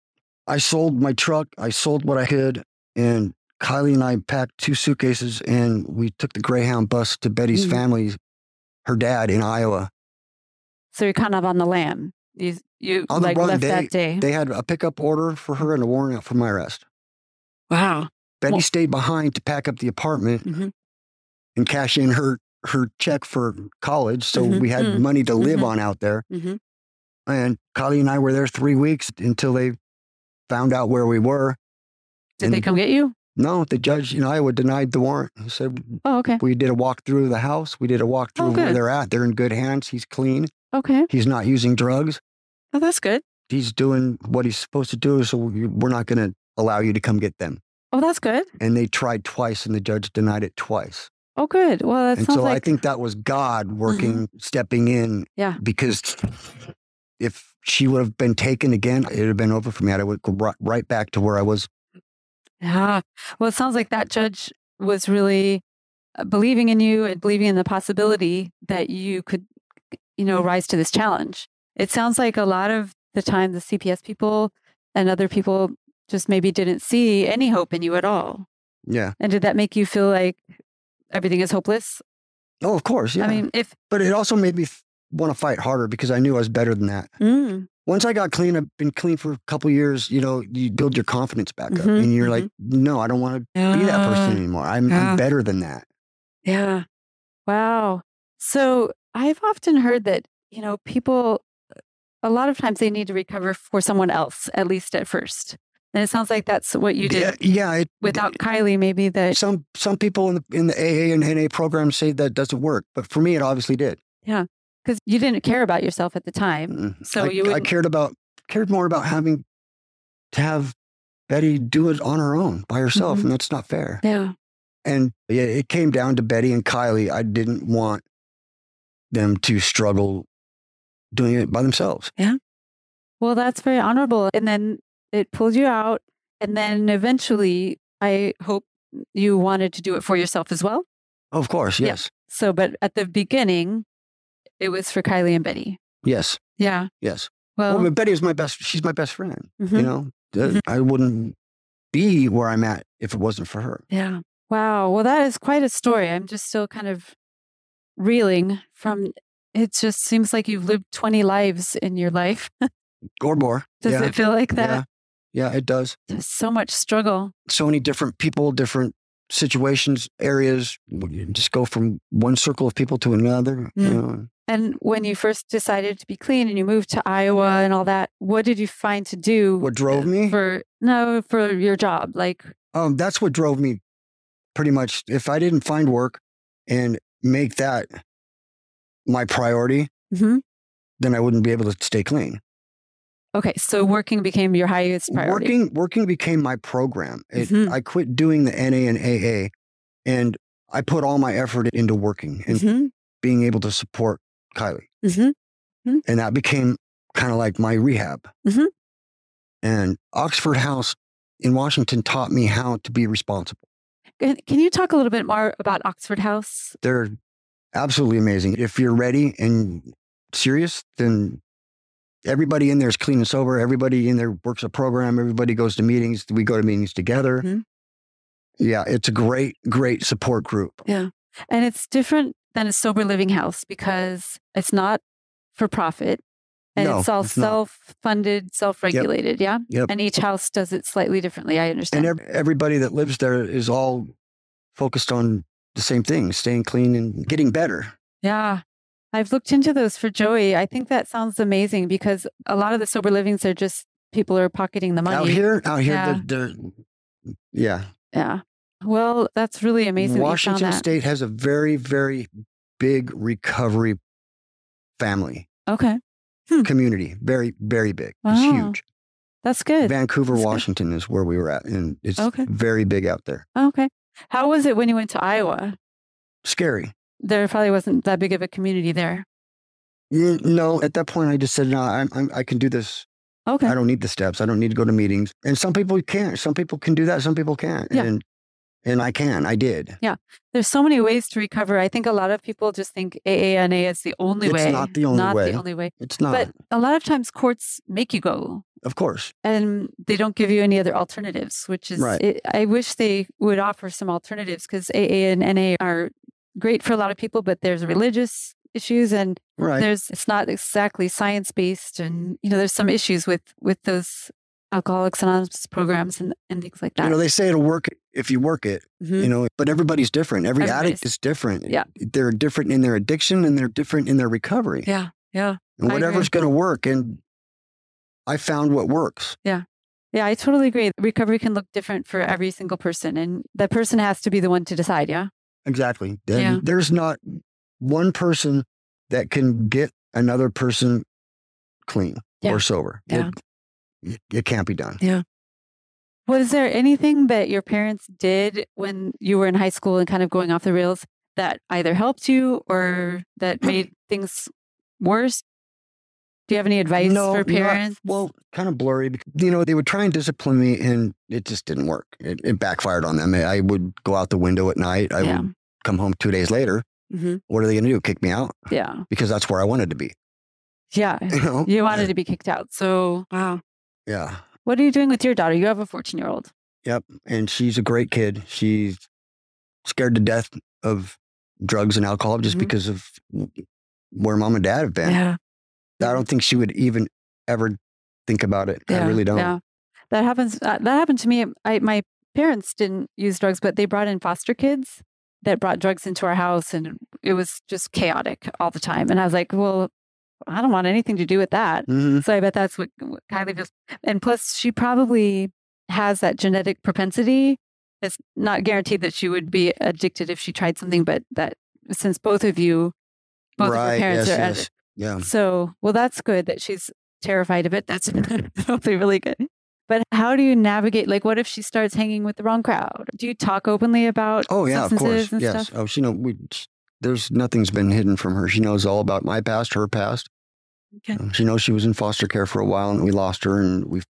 Speaker 2: I sold my truck, I sold what I could, and Kylie and I packed two suitcases and we took the Greyhound bus to Betty's
Speaker 1: Mhm.
Speaker 2: family, her dad in Iowa.
Speaker 1: So you're kind of on the lam. You you
Speaker 2: On the
Speaker 1: like
Speaker 2: run,
Speaker 1: left
Speaker 2: they-
Speaker 1: that day.
Speaker 2: They had a pickup order for her and a warrant out for my arrest.
Speaker 1: wow.
Speaker 2: Betty
Speaker 1: Well-
Speaker 2: stayed behind to pack up the apartment
Speaker 1: Mhm.
Speaker 2: and cash in her her check for college, so
Speaker 1: Mhm,
Speaker 2: we had
Speaker 1: mhm,
Speaker 2: money to live
Speaker 1: mhm.
Speaker 2: on out there.
Speaker 1: Mhm.
Speaker 2: And Kylie and I were there three weeks until they found out where we were.
Speaker 1: Did
Speaker 2: And
Speaker 1: they come get you?
Speaker 2: No, the judge in Iowa denied the warrant. He said,
Speaker 1: Oh, okay.
Speaker 2: We did a walkthrough of the house. We did a walkthrough
Speaker 1: Oh,
Speaker 2: where they're at. They're in good hands. He's clean.
Speaker 1: Okay.
Speaker 2: He's not using drugs.
Speaker 1: Oh, that's good.
Speaker 2: He's doing what he's supposed to do. So we- we're not going to allow you to come get them.
Speaker 1: Oh, that's good.
Speaker 2: And they tried twice, and the judge denied it twice.
Speaker 1: Oh, good. Well, that
Speaker 2: and
Speaker 1: sounds
Speaker 2: so I think that was God working, stepping in.
Speaker 1: Yeah.
Speaker 2: Because if she would have been taken again, it would have been over for me. I would go right back to where I was.
Speaker 1: Yeah. Well, it sounds like that judge was really uh, believing in you and believing in the possibility that you could, you know, rise to this challenge. It sounds like a lot of the time the CPS people and other people just maybe didn't see any hope in you at all.
Speaker 2: Yeah.
Speaker 1: And did that make you feel like everything is hopeless?
Speaker 2: Oh, of course. Yeah.
Speaker 1: I mean, if
Speaker 2: but it also made me want to fight harder because I knew I was better than that.
Speaker 1: mm,
Speaker 2: Once I got clean, I've been clean for a couple years. You know, you build your confidence back up,
Speaker 1: Mhm,
Speaker 2: and you're
Speaker 1: mhm.
Speaker 2: like, no, I don't want to be that person anymore. I'm,
Speaker 1: yeah.
Speaker 2: I'm better than that.
Speaker 1: Yeah. Wow. So I've often heard that, you know, people, a lot of times they need to recover for someone else, at least at first. And it sounds like that's what you did
Speaker 2: Yeah, yeah. It,
Speaker 1: without Kylie, maybe that,
Speaker 2: some some people in the in the AA and NA program say that doesn't work, but for me, it obviously did.
Speaker 1: Yeah, because you didn't care about yourself at the time.
Speaker 2: Mm.
Speaker 1: So
Speaker 2: I,
Speaker 1: you
Speaker 2: I
Speaker 1: wouldn't-
Speaker 2: cared about cared more about having to have Betty do it on her own by herself,
Speaker 1: Mhm.
Speaker 2: and that's not fair.
Speaker 1: Yeah.
Speaker 2: And yeah, it came down to Betty and Kylie. I didn't want them to struggle doing it by themselves. Yeah.
Speaker 1: Well, that's very honorable. And then it pulled you out. And then eventually, I hope you wanted to do it for yourself as well.
Speaker 2: Of course,
Speaker 1: Yeah.
Speaker 2: yes,
Speaker 1: So, but at the beginning, it was for Kylie and Betty.
Speaker 2: yes,
Speaker 1: Yeah.
Speaker 2: yes.
Speaker 1: Well,
Speaker 2: Well, Betty was my best. She's my best friend. You
Speaker 1: mhm.
Speaker 2: know,
Speaker 1: Mhm.
Speaker 2: I wouldn't be where I'm at if it wasn't for her.
Speaker 1: Yeah. Wow. Well, that is quite a story. I'm just still kind of reeling from it just seems like you've lived 20 lives in your life.
Speaker 2: Or more.
Speaker 1: Does
Speaker 2: yeah,
Speaker 1: it feel like that?
Speaker 2: yeah, yeah. It does.
Speaker 1: There's so much struggle.
Speaker 2: so many different people, different situations, areas. You just go from one circle of people to another. You
Speaker 1: Mm.
Speaker 2: know.
Speaker 1: And when you first decided to be clean and you moved to Iowa and all that, what did you find to do
Speaker 2: What drove me?
Speaker 1: for no for your job? Like,
Speaker 2: Um, that's what drove me pretty much. If I didn't find work and make that my priority,
Speaker 1: mhm.
Speaker 2: then I wouldn't be able to stay clean.
Speaker 1: okay, so working became your highest priority.
Speaker 2: Working working became my program. It,
Speaker 1: Mhm.
Speaker 2: I quit doing the NA and AA and I put all my effort into working and
Speaker 1: Mhm.
Speaker 2: being able to support Kylie.
Speaker 1: Mhm.
Speaker 2: And that became kind of like my rehab.
Speaker 1: Mhm.
Speaker 2: And Oxford House in Washington taught me how to be responsible.
Speaker 1: Can, you talk a little bit more about Oxford House?
Speaker 2: They're absolutely amazing. If you're ready and serious, then everybody in there is clean and sober. Everybody in there works a program. Everybody goes to meetings. We go to meetings together.
Speaker 1: Mhm.
Speaker 2: Yeah, it's a great, great support group. Yeah.
Speaker 1: And it's different than a sober living house because it's not for profit and
Speaker 2: No,
Speaker 1: it's all
Speaker 2: it's
Speaker 1: self funded, self regulated. Yeah.
Speaker 2: Yep.
Speaker 1: And each house does it slightly differently. I understand.
Speaker 2: And ev- everybody that lives there is all focused on the same thing, staying clean and getting better.
Speaker 1: yeah. I've looked into those for Joey. I think that sounds amazing because a lot of the sober livings are just people are pocketing the money.
Speaker 2: Out here, out here,
Speaker 1: Yeah.
Speaker 2: they're, they're- yeah.
Speaker 1: Yeah. Well, that's really amazing. that you found
Speaker 2: Washington
Speaker 1: that.
Speaker 2: State has a very, very big recovery family
Speaker 1: Okay. Hmm.
Speaker 2: community. Very, very big.
Speaker 1: Wow.
Speaker 2: It's huge.
Speaker 1: That's good.
Speaker 2: Vancouver,
Speaker 1: That's good.
Speaker 2: Washington is where we were at, and it's
Speaker 1: Okay.
Speaker 2: very big out there.
Speaker 1: Okay. How was it when you went to Iowa?
Speaker 2: Scary.
Speaker 1: There probably wasn't that big of a community there.
Speaker 2: No, at that point, I just said, no, I'm, I'm, I can do this.
Speaker 1: Okay.
Speaker 2: I don't need the steps. I don't need to go to meetings. And some people can't. Some people can do that. Some people can't.
Speaker 1: Yeah.
Speaker 2: And and I can. I did. Yeah.
Speaker 1: There's so many ways to recover. I think a lot of people just think AANA is the only
Speaker 2: It's
Speaker 1: way.
Speaker 2: not the only
Speaker 1: not
Speaker 2: way.
Speaker 1: the only way.
Speaker 2: It's not.
Speaker 1: But a lot of times courts make you go
Speaker 2: of course.
Speaker 1: and they don't give you any other alternatives, which is,
Speaker 2: Right.
Speaker 1: it, I wish they would offer some alternatives because AA and NA are great for a lot of people, but there's religious issues and
Speaker 2: Right.
Speaker 1: there's, it's not exactly science based. And, you know, there's some issues with, with those Alcoholics Anonymous programs and, and things like that.
Speaker 2: You know, they say it'll work if you work it,
Speaker 1: Mhm.
Speaker 2: you know, but everybody's different. Every
Speaker 1: Everybody's-
Speaker 2: addict is different.
Speaker 1: Yeah.
Speaker 2: They're different in their addiction and they're different in their recovery.
Speaker 1: yeah. Yeah.
Speaker 2: and whatever's going to work. And I found what works.
Speaker 1: Yeah. Yeah, I totally agree. Recovery can look different for every single person, and that person has to be the one to decide. Yeah.
Speaker 2: Exactly. And
Speaker 1: Yeah.
Speaker 2: There's not one person that can get another person clean
Speaker 1: Yeah.
Speaker 2: or sober.
Speaker 1: Yeah.
Speaker 2: It, it can't be done. Yeah.
Speaker 1: Was there anything that your parents did when you were in high school and kind of going off the rails that either helped you or that made things worse? Do you have any advice
Speaker 2: No,
Speaker 1: for
Speaker 2: not-
Speaker 1: parents?
Speaker 2: well, kind of blurry. because, You know, they would try and discipline me, and it just didn't work. It, it backfired on them. I would go out the window at night. I
Speaker 1: Yeah.
Speaker 2: would come home two days later.
Speaker 1: hmm
Speaker 2: What are they going to do? Kick me out?
Speaker 1: Yeah.
Speaker 2: Because that's where I wanted to be.
Speaker 1: Yeah.
Speaker 2: You know?
Speaker 1: You wanted to be kicked out. So, wow.
Speaker 2: Yeah.
Speaker 1: What are you doing with your daughter? You have a 14 year old.
Speaker 2: Yep. And she's a great kid. She's scared to death of drugs and alcohol just
Speaker 1: Mhm.
Speaker 2: because of where mom and dad have been.
Speaker 1: Yeah.
Speaker 2: I don't think she would even ever think about it. I really don't.
Speaker 1: Yeah. That happens. Uh, that happened to me. I, my parents didn't use drugs, but they brought in foster kids that brought drugs into our house and it was just chaotic all the time. And I was like, well, I don't want anything to do with that.
Speaker 2: hmm
Speaker 1: So I bet that's what, what Kylie feels. And plus, she probably has that genetic propensity. It's not guaranteed that she would be addicted if she tried something, but that since both of you, both of your parents
Speaker 2: Yes.
Speaker 1: are
Speaker 2: yes. Yeah.
Speaker 1: so, well, that's good that she's terrified of it. That's probably really good. But how do you navigate? Like, what if she starts hanging with the wrong crowd? Do you talk openly about
Speaker 2: Oh yeah, of course. Yes.
Speaker 1: stuff?
Speaker 2: Oh, she know we. There's nothing's been hidden from her. She knows all about my past, her past.
Speaker 1: Okay.
Speaker 2: Um, She knows she was in foster care for a while, and we lost her, and we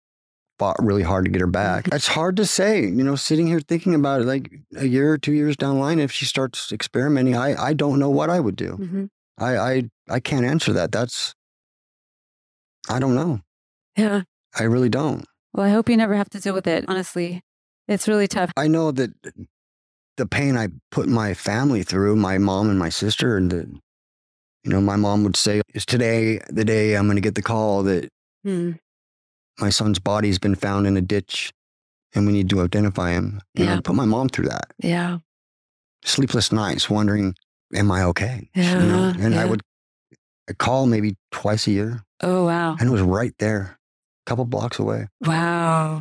Speaker 2: fought really hard to get her back.
Speaker 1: Mm-hmm.
Speaker 2: It's hard to say, you know, sitting here thinking about it, like a year or two years down the line, if she starts experimenting, I I don't know what I would do.
Speaker 1: hmm
Speaker 2: I I I can't answer that. That's I don't know.
Speaker 1: Yeah.
Speaker 2: I really don't.
Speaker 1: Well, I hope you never have to deal with it. Honestly, it's really tough.
Speaker 2: I know that the pain I put my family through, my mom and my sister, and the, you know, my mom would say, "Is today the day I'm going to get the call that
Speaker 1: Hmm.
Speaker 2: my son's body's been found in a ditch, and we need to identify him?" You
Speaker 1: Yeah.
Speaker 2: know, put my mom through that
Speaker 1: Yeah.
Speaker 2: sleepless nights, wondering, "Am I okay?" You know?
Speaker 1: Yeah,
Speaker 2: and I would I'd call maybe twice a year,
Speaker 1: Oh, wow.
Speaker 2: and it was right there, a couple blocks away.
Speaker 1: Wow.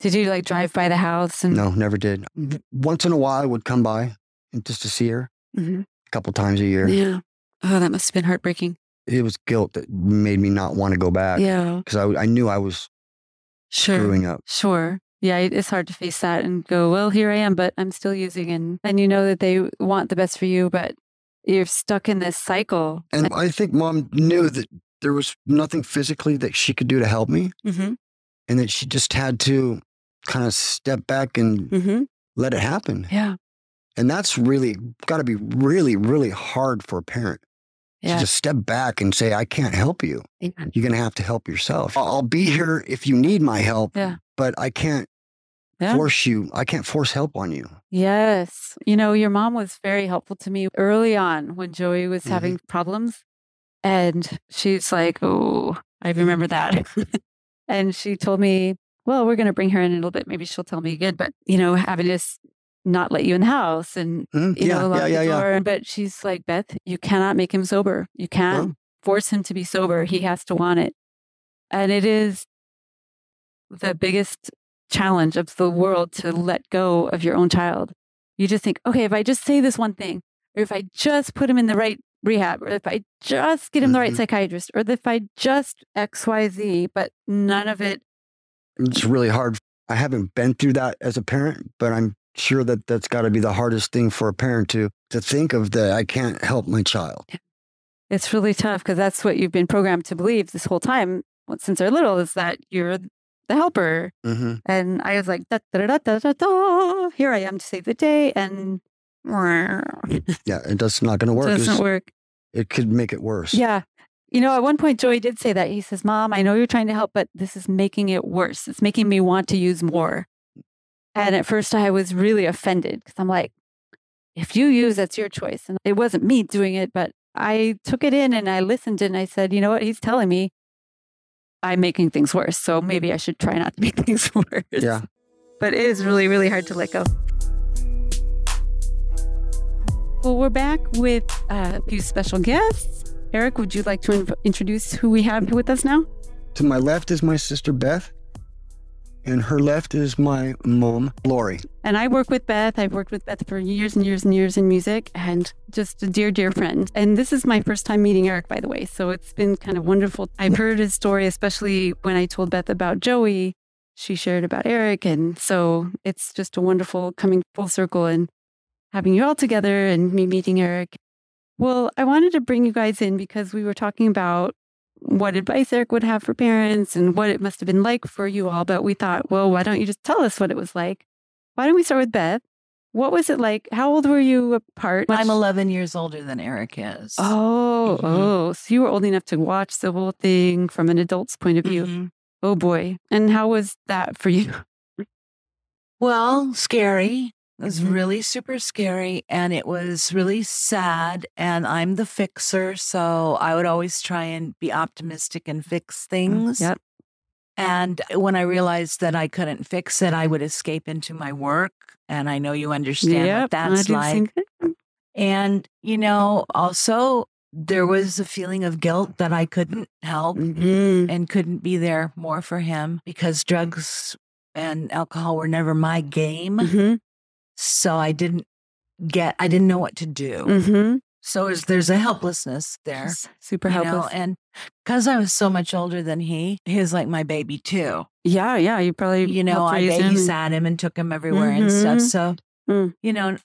Speaker 1: Did you like drive by the house and
Speaker 2: No, never did. Once in a while, I would come by and just to see her
Speaker 1: Mhm.
Speaker 2: a couple times a year.
Speaker 1: Yeah. Oh, that must have been heartbreaking.
Speaker 2: it was guilt that made me not want to go back
Speaker 1: Yeah.
Speaker 2: because I, I knew I was
Speaker 1: Sure.
Speaker 2: screwing up.
Speaker 1: Sure. Yeah, it's hard to face that and go, well, here I am, but I'm still using and and you know that they want the best for you, but you're stuck in this cycle.
Speaker 2: And I think mom knew that there was nothing physically that she could do to help me
Speaker 1: Mm-hmm.
Speaker 2: and that she just had to kind of step back and
Speaker 1: Mm-hmm.
Speaker 2: let it happen.
Speaker 1: Yeah.
Speaker 2: And that's really got to be really, really hard for a parent
Speaker 1: Yeah.
Speaker 2: to just step back and say, I can't help you.
Speaker 1: Yeah.
Speaker 2: You're going to have to help yourself. I'll I'll be here if you need my help,
Speaker 1: Yeah.
Speaker 2: but I can't
Speaker 1: Yeah.
Speaker 2: force you. I can't force help on you.
Speaker 1: Yes. You know, your mom was very helpful to me early on when Joey was
Speaker 2: Mhm.
Speaker 1: having problems. And she's like, Oh, I remember that. and she told me, Well, we're going to bring her in a little bit. Maybe she'll tell me again. But, you know, having to not let you in the house and,
Speaker 2: Mhm.
Speaker 1: you
Speaker 2: Yeah,
Speaker 1: know, lock
Speaker 2: yeah, yeah,
Speaker 1: the
Speaker 2: yeah.
Speaker 1: door. But she's like, Beth, you cannot make him sober. You can't
Speaker 2: No.
Speaker 1: force him to be sober. He has to want it. And it is the biggest challenge of the world to let go of your own child. You just think, okay, if I just say this one thing, or if I just put him in the right rehab, or if I just get him the right
Speaker 2: Mhm.
Speaker 1: psychiatrist, or if I just XYZ, but none of it.
Speaker 2: It's really hard. I haven't been through that as a parent, but I'm sure that that's got to be the hardest thing for a parent to to think of that I can't help my child.
Speaker 1: It's really tough because that's what you've been programmed to believe this whole time since they're little is that you're the helper.
Speaker 2: hmm
Speaker 1: And I was like, da, da, da, da, da, da, here I am to save the day. And
Speaker 2: Yeah, it does not going to work.
Speaker 1: doesn't
Speaker 2: It's-
Speaker 1: work.
Speaker 2: It could make it worse.
Speaker 1: Yeah. You know, at one point, Joey did say that. He says, Mom, I know you're trying to help, but this is making it worse. It's making me want to use more. And at first, I was really offended because I'm like, if you use, that's your choice. And it wasn't me doing it, but I took it in and I listened and I said, you know what? He's telling me I'm making things worse. So maybe I should try not to make things worse.
Speaker 2: Yeah.
Speaker 1: But it is really, really hard to let go. Well, we're back with uh, a few special guests. Eric, would you like to inv- introduce who we have with us now?
Speaker 2: To my left is my sister Beth, and her left is my mom, Lori.
Speaker 1: And I work with Beth. I've worked with Beth for years and years and years in music and just a dear, dear friend. And this is my first time meeting Eric, by the way. So it's been kind of wonderful. I've heard his story, especially when I told Beth about Joey. She shared about Eric. And so it's just a wonderful coming full circle and having you all together and me meeting Eric. Well, I wanted to bring you guys in because we were talking about what advice Eric would have for parents and what it must have been like for you all. But we thought, well, why don't you just tell us what it was like? Why don't we start with Beth? What was it like? How old were you apart?
Speaker 3: I'm 11 years older than Eric is.
Speaker 1: Oh,
Speaker 3: Mhm.
Speaker 1: oh. So you were old enough to watch the whole thing from an adult's point of view.
Speaker 3: Mhm.
Speaker 1: Oh boy. And how was that for you?
Speaker 3: Well, scary. It was
Speaker 1: Mhm.
Speaker 3: really super scary and it was really sad. And I'm the fixer. So I would always try and be optimistic and fix things.
Speaker 1: Yep.
Speaker 3: And when I realized that I couldn't fix it, I would escape into my work. And I know you understand
Speaker 1: Yep,
Speaker 3: what that's like.
Speaker 1: same.
Speaker 3: And, you know, also there was a feeling of guilt that I couldn't help
Speaker 1: Mhm.
Speaker 3: and couldn't be there more for him because drugs and alcohol were never my game.
Speaker 1: Mhm.
Speaker 3: So I didn't get, I didn't know what to do.
Speaker 1: Mhm.
Speaker 3: So is, there's a helplessness there.
Speaker 1: Super
Speaker 3: you know,
Speaker 1: helpless.
Speaker 3: and because I was so much older than he, he was like my baby too.
Speaker 1: yeah, yeah. You probably
Speaker 3: You know, I
Speaker 1: raise him
Speaker 3: babysat him and took him everywhere and stuff.
Speaker 1: Mhm.
Speaker 3: So,
Speaker 1: Mm.
Speaker 3: you know,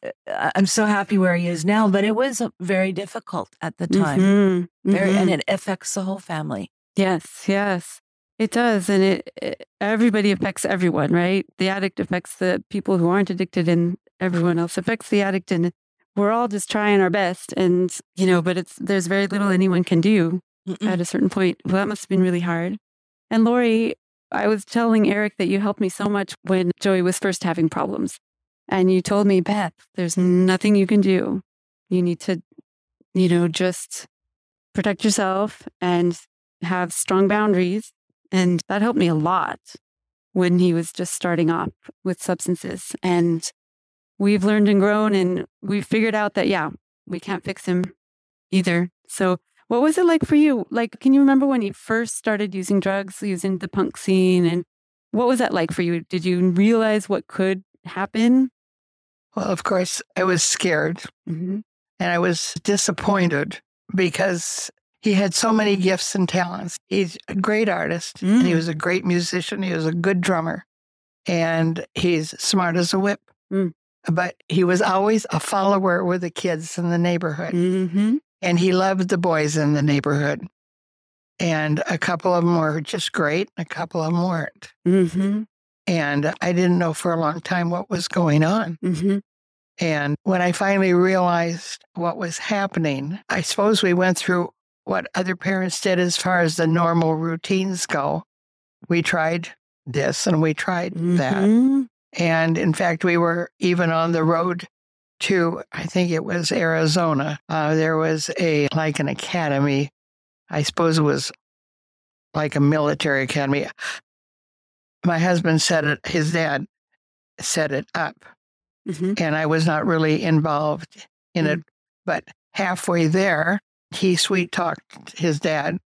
Speaker 3: I'm so happy where he is now, but it was very difficult at the time.
Speaker 1: Mhm.
Speaker 3: Very, and
Speaker 1: Mhm.
Speaker 3: it affects the whole family.
Speaker 1: Yes, yes, it does, and it, it everybody affects everyone, right? The addict affects the people who aren't addicted, and everyone else affects the addict, and we're all just trying our best, and you know, but it's there's very little anyone can do
Speaker 3: Mm-mm.
Speaker 1: at a certain point. Well, that must have been really hard. And Lori, I was telling Eric that you helped me so much when Joey was first having problems, and you told me, Beth, there's nothing you can do. You need to, you know, just protect yourself and have strong boundaries. And that helped me a lot when he was just starting off with substances. And we've learned and grown and we've figured out that, yeah, we can't fix him either. So, what was it like for you? Like, can you remember when you first started using drugs, using the punk scene? And what was that like for you? Did you realize what could happen?
Speaker 4: Well, of course, I was scared
Speaker 1: Mm-hmm.
Speaker 4: and I was disappointed because he had so many gifts and talents. He's a great artist and he
Speaker 1: Mm.
Speaker 4: was a great musician. He was a good drummer and he's smart as a whip.
Speaker 1: Mm.
Speaker 4: But he was always a follower with the kids in the neighborhood
Speaker 1: Mm-hmm.
Speaker 4: and he loved the boys in the neighborhood. And a couple of them were just great, and a couple of them weren't.
Speaker 1: Mm-hmm.
Speaker 4: And I didn't know for a long time what was going on.
Speaker 1: Mm-hmm.
Speaker 4: And when I finally realized what was happening, I suppose we went through what other parents did as far as the normal routines go. We tried this and we tried that. And in fact, we were even on the road to, I think it was Arizona. Uh, there was a, like an academy. I suppose it was like a military academy. My husband said it, his dad set it up
Speaker 1: Mhm.
Speaker 4: and I was not really involved in it. But halfway there, he sweet talked his dad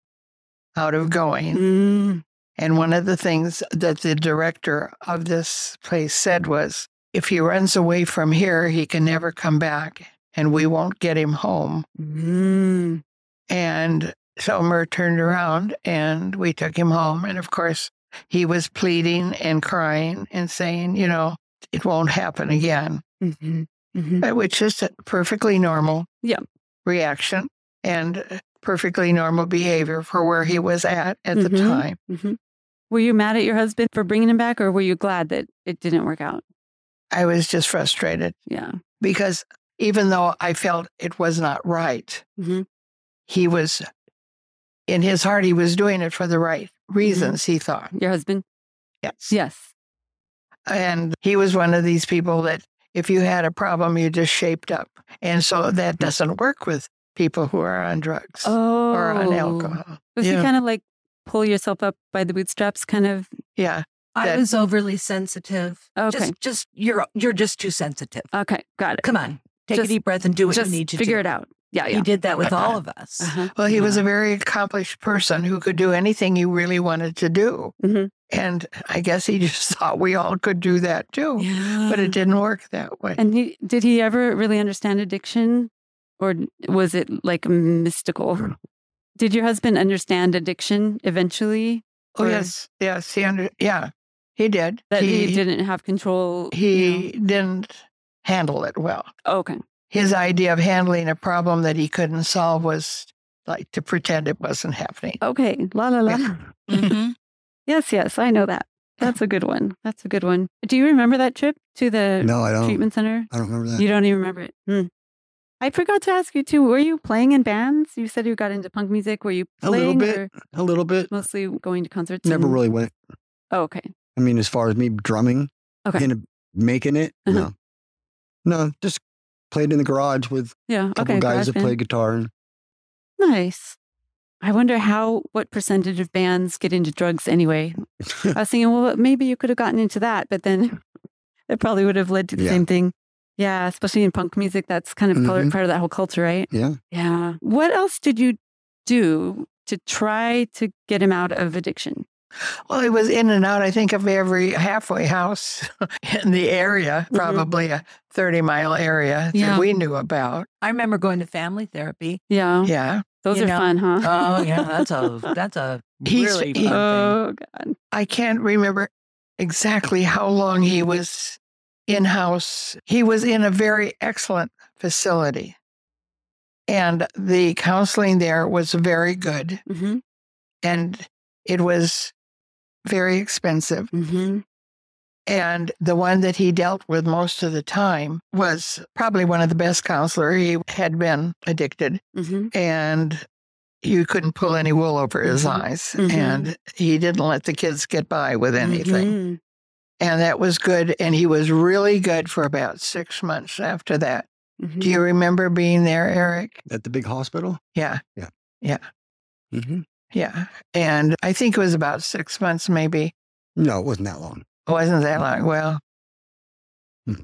Speaker 4: out of going.
Speaker 1: Mm.
Speaker 4: And one of the things that the director of this place said was if he runs away from here, he can never come back and we won't get him home.
Speaker 1: Mm.
Speaker 4: And Selmer turned around and we took him home. And of course, he was pleading and crying and saying, you know, it won't happen again.
Speaker 1: Mhm. Mhm.
Speaker 4: uh, which is a perfectly normal
Speaker 1: Yeah.
Speaker 4: reaction and perfectly normal behavior for where he was at at the
Speaker 1: Mhm.
Speaker 4: time.
Speaker 1: Were you mad at your husband for bringing him back, or were you glad that it didn't work out?
Speaker 4: I was just frustrated
Speaker 1: Yeah.
Speaker 4: because even though I felt it was not right,
Speaker 1: Mhm.
Speaker 4: he was in his heart, he was doing it for the right reasons, he thought.
Speaker 1: Your husband?
Speaker 4: Yes.
Speaker 1: Yes.
Speaker 4: And he was one of these people that if you had a problem, you just shaped up. And so that doesn't work with people who are on drugs
Speaker 1: Oh.
Speaker 4: or on alcohol.
Speaker 1: Was he kind of like pull yourself up by the bootstraps kind of?
Speaker 4: Yeah.
Speaker 3: I was overly sensitive.
Speaker 1: Okay.
Speaker 3: Just, just you're you're just too sensitive.
Speaker 1: Okay. Got it.
Speaker 3: Come on, take
Speaker 1: Just-
Speaker 3: a deep breath and do what
Speaker 1: Just
Speaker 3: you need to
Speaker 1: figure
Speaker 3: do.
Speaker 1: it out. Yeah.
Speaker 3: He did that with all of us.
Speaker 1: Uh-huh.
Speaker 4: Well, he was a very accomplished person who could do anything he really wanted to do.
Speaker 1: Mhm.
Speaker 4: And I guess he just thought we all could do that too.
Speaker 3: Yeah.
Speaker 4: But it didn't work that way.
Speaker 1: And he, did he ever really understand addiction or was it like mystical? Did your husband understand addiction eventually?
Speaker 4: oh,
Speaker 1: or
Speaker 4: yes. Yes. He under, yeah, he did.
Speaker 1: That he, didn't have control? you
Speaker 4: he didn't handle it well.
Speaker 1: Okay.
Speaker 4: His idea of handling a problem that he couldn't solve was like to pretend it wasn't happening.
Speaker 1: Okay. La la la.
Speaker 3: mm-hmm.
Speaker 1: Yes, yes. I know that. That's a good one. That's a good one. Do you remember that trip to the
Speaker 2: No, I don't.
Speaker 1: treatment center?
Speaker 2: I don't remember that.
Speaker 1: You don't even remember it. Hmm. I forgot to ask you too. Were you playing in bands? You said you got into punk music. Were you
Speaker 2: A little bit. A little bit.
Speaker 1: mostly going to concerts?
Speaker 2: Never
Speaker 1: and-
Speaker 2: really went.
Speaker 1: Oh, okay.
Speaker 2: I mean, as far as me drumming
Speaker 1: Okay.
Speaker 2: and making it,
Speaker 1: Uh-huh.
Speaker 2: no, no, just played in the garage with
Speaker 1: Yeah.
Speaker 2: a couple
Speaker 1: okay.
Speaker 2: guys that
Speaker 1: band.
Speaker 2: play guitar. And
Speaker 1: Nice. I wonder how what percentage of bands get into drugs anyway. I was thinking, well, maybe you could have gotten into that, but then it probably would have led to the
Speaker 2: Yeah.
Speaker 1: same thing. Yeah, especially in punk music, that's kind of part-
Speaker 2: Mhm.
Speaker 1: part of that whole culture, right?
Speaker 2: yeah,
Speaker 1: Yeah. What else did you do to try to get him out of addiction?
Speaker 4: Well, he was in and out, I think, of every halfway house in the area,
Speaker 1: Mhm.
Speaker 4: probably a 30 mile area
Speaker 1: Yeah.
Speaker 4: that we knew about.
Speaker 3: I remember going to family therapy.
Speaker 1: Yeah.
Speaker 4: Yeah.
Speaker 1: Those
Speaker 3: You
Speaker 1: are
Speaker 3: know,
Speaker 1: fun, huh?
Speaker 3: Oh yeah, that's a that's a
Speaker 4: He's-
Speaker 3: really
Speaker 4: he-
Speaker 3: fun thing.
Speaker 1: Oh, God.
Speaker 4: I can't remember exactly how long he was in house. He was in a very excellent facility. And the counseling there was very good.
Speaker 1: hmm
Speaker 4: And it was very expensive.
Speaker 1: hmm
Speaker 4: And the one that he dealt with most of the time was probably one of the best counselor. He had been addicted
Speaker 1: hmm
Speaker 4: and you couldn't pull any wool over his
Speaker 1: Mhm.
Speaker 4: eyes.
Speaker 1: Mhm.
Speaker 4: And he didn't let the kids get by with anything. And that was good. And he was really good for about six months after that.
Speaker 1: Mhm.
Speaker 4: Do you remember being there, Eric?
Speaker 2: at the big hospital.
Speaker 4: Yeah.
Speaker 2: hmm
Speaker 4: Yeah. Yeah. And I think it was about six months, maybe.
Speaker 2: No, it wasn't that long.
Speaker 4: It wasn't that long. Well,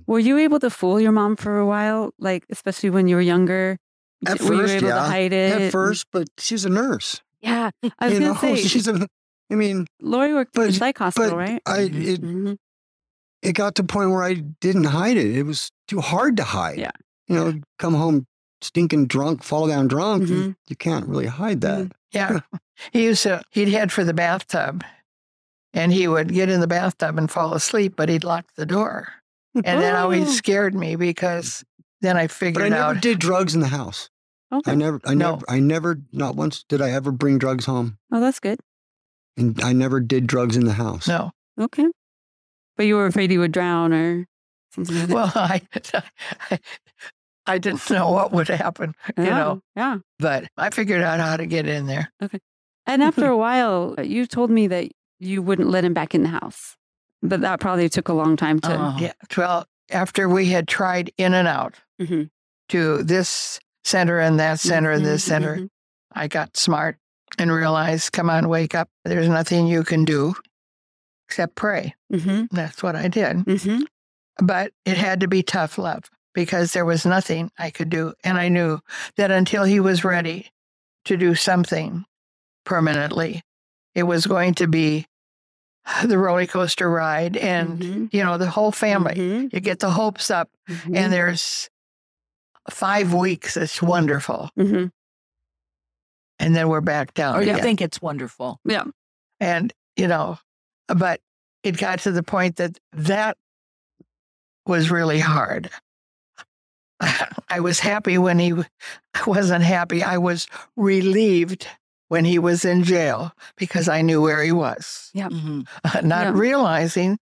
Speaker 1: Were you able to fool your mom for a while? Like, especially when you were younger?
Speaker 2: At
Speaker 1: were you
Speaker 2: first,
Speaker 1: able to hide it?
Speaker 2: At first, but she's a nurse.
Speaker 1: Yeah. I was
Speaker 2: you
Speaker 1: going
Speaker 2: know,
Speaker 1: to say,
Speaker 2: she's a. I mean,
Speaker 1: Lori worked at the psych hospital,
Speaker 2: but
Speaker 1: right?
Speaker 2: I it,
Speaker 1: Mhm.
Speaker 2: it got to a point where I didn't hide it. It was too hard to hide.
Speaker 1: Yeah.
Speaker 2: You know, come home stinking drunk, fall down drunk. you-
Speaker 1: Mhm.
Speaker 2: You, can't really hide that.
Speaker 4: yeah. he used to, he'd head for the bathtub and he would get in the bathtub and fall asleep, but he'd lock the door. And that always
Speaker 1: Oh,
Speaker 4: scared me because then I
Speaker 2: But
Speaker 4: figured
Speaker 2: I never
Speaker 4: out.
Speaker 2: did drugs in the house.
Speaker 1: okay.
Speaker 2: I never, I
Speaker 4: No.
Speaker 2: never, I never, not once did I ever bring drugs home.
Speaker 1: Oh, that's good.
Speaker 2: And I never did drugs in the house.
Speaker 4: No.
Speaker 1: Okay. But you were afraid he would drown or something like that.
Speaker 4: Well, I, I, I didn't know what would happen, you
Speaker 1: yeah.
Speaker 4: know,
Speaker 1: Yeah.
Speaker 4: but I figured out how to get in there. Okay.
Speaker 1: And after a while, you told me that you wouldn't let him back in the house. But that probably took a long time to.
Speaker 3: Oh.
Speaker 4: Yeah. Well, after we had tried in and out
Speaker 1: Mhm.
Speaker 4: to this center and that center and this center,
Speaker 1: mhm.
Speaker 4: I got smart and realize, come on, wake up. There's nothing you can do except pray.
Speaker 1: Mhm.
Speaker 4: That's what I did.
Speaker 1: Mhm.
Speaker 4: But it had to be tough love because there was nothing I could do. And I knew that until he was ready to do something permanently, it was going to be the roller coaster ride and,
Speaker 1: Mhm.
Speaker 4: you know, the whole family.
Speaker 1: Mhm.
Speaker 4: You get the hopes up, and there's five weeks. It's wonderful. And then we're back down.
Speaker 3: Or you
Speaker 4: again.
Speaker 3: think it's wonderful.
Speaker 1: Yeah.
Speaker 4: And, you know, but it got to the point that that was really hard. I was happy when he w- I wasn't happy. I was relieved when he was in jail because I knew where he was,
Speaker 3: Mhm.
Speaker 4: not
Speaker 1: Yeah.
Speaker 4: realizing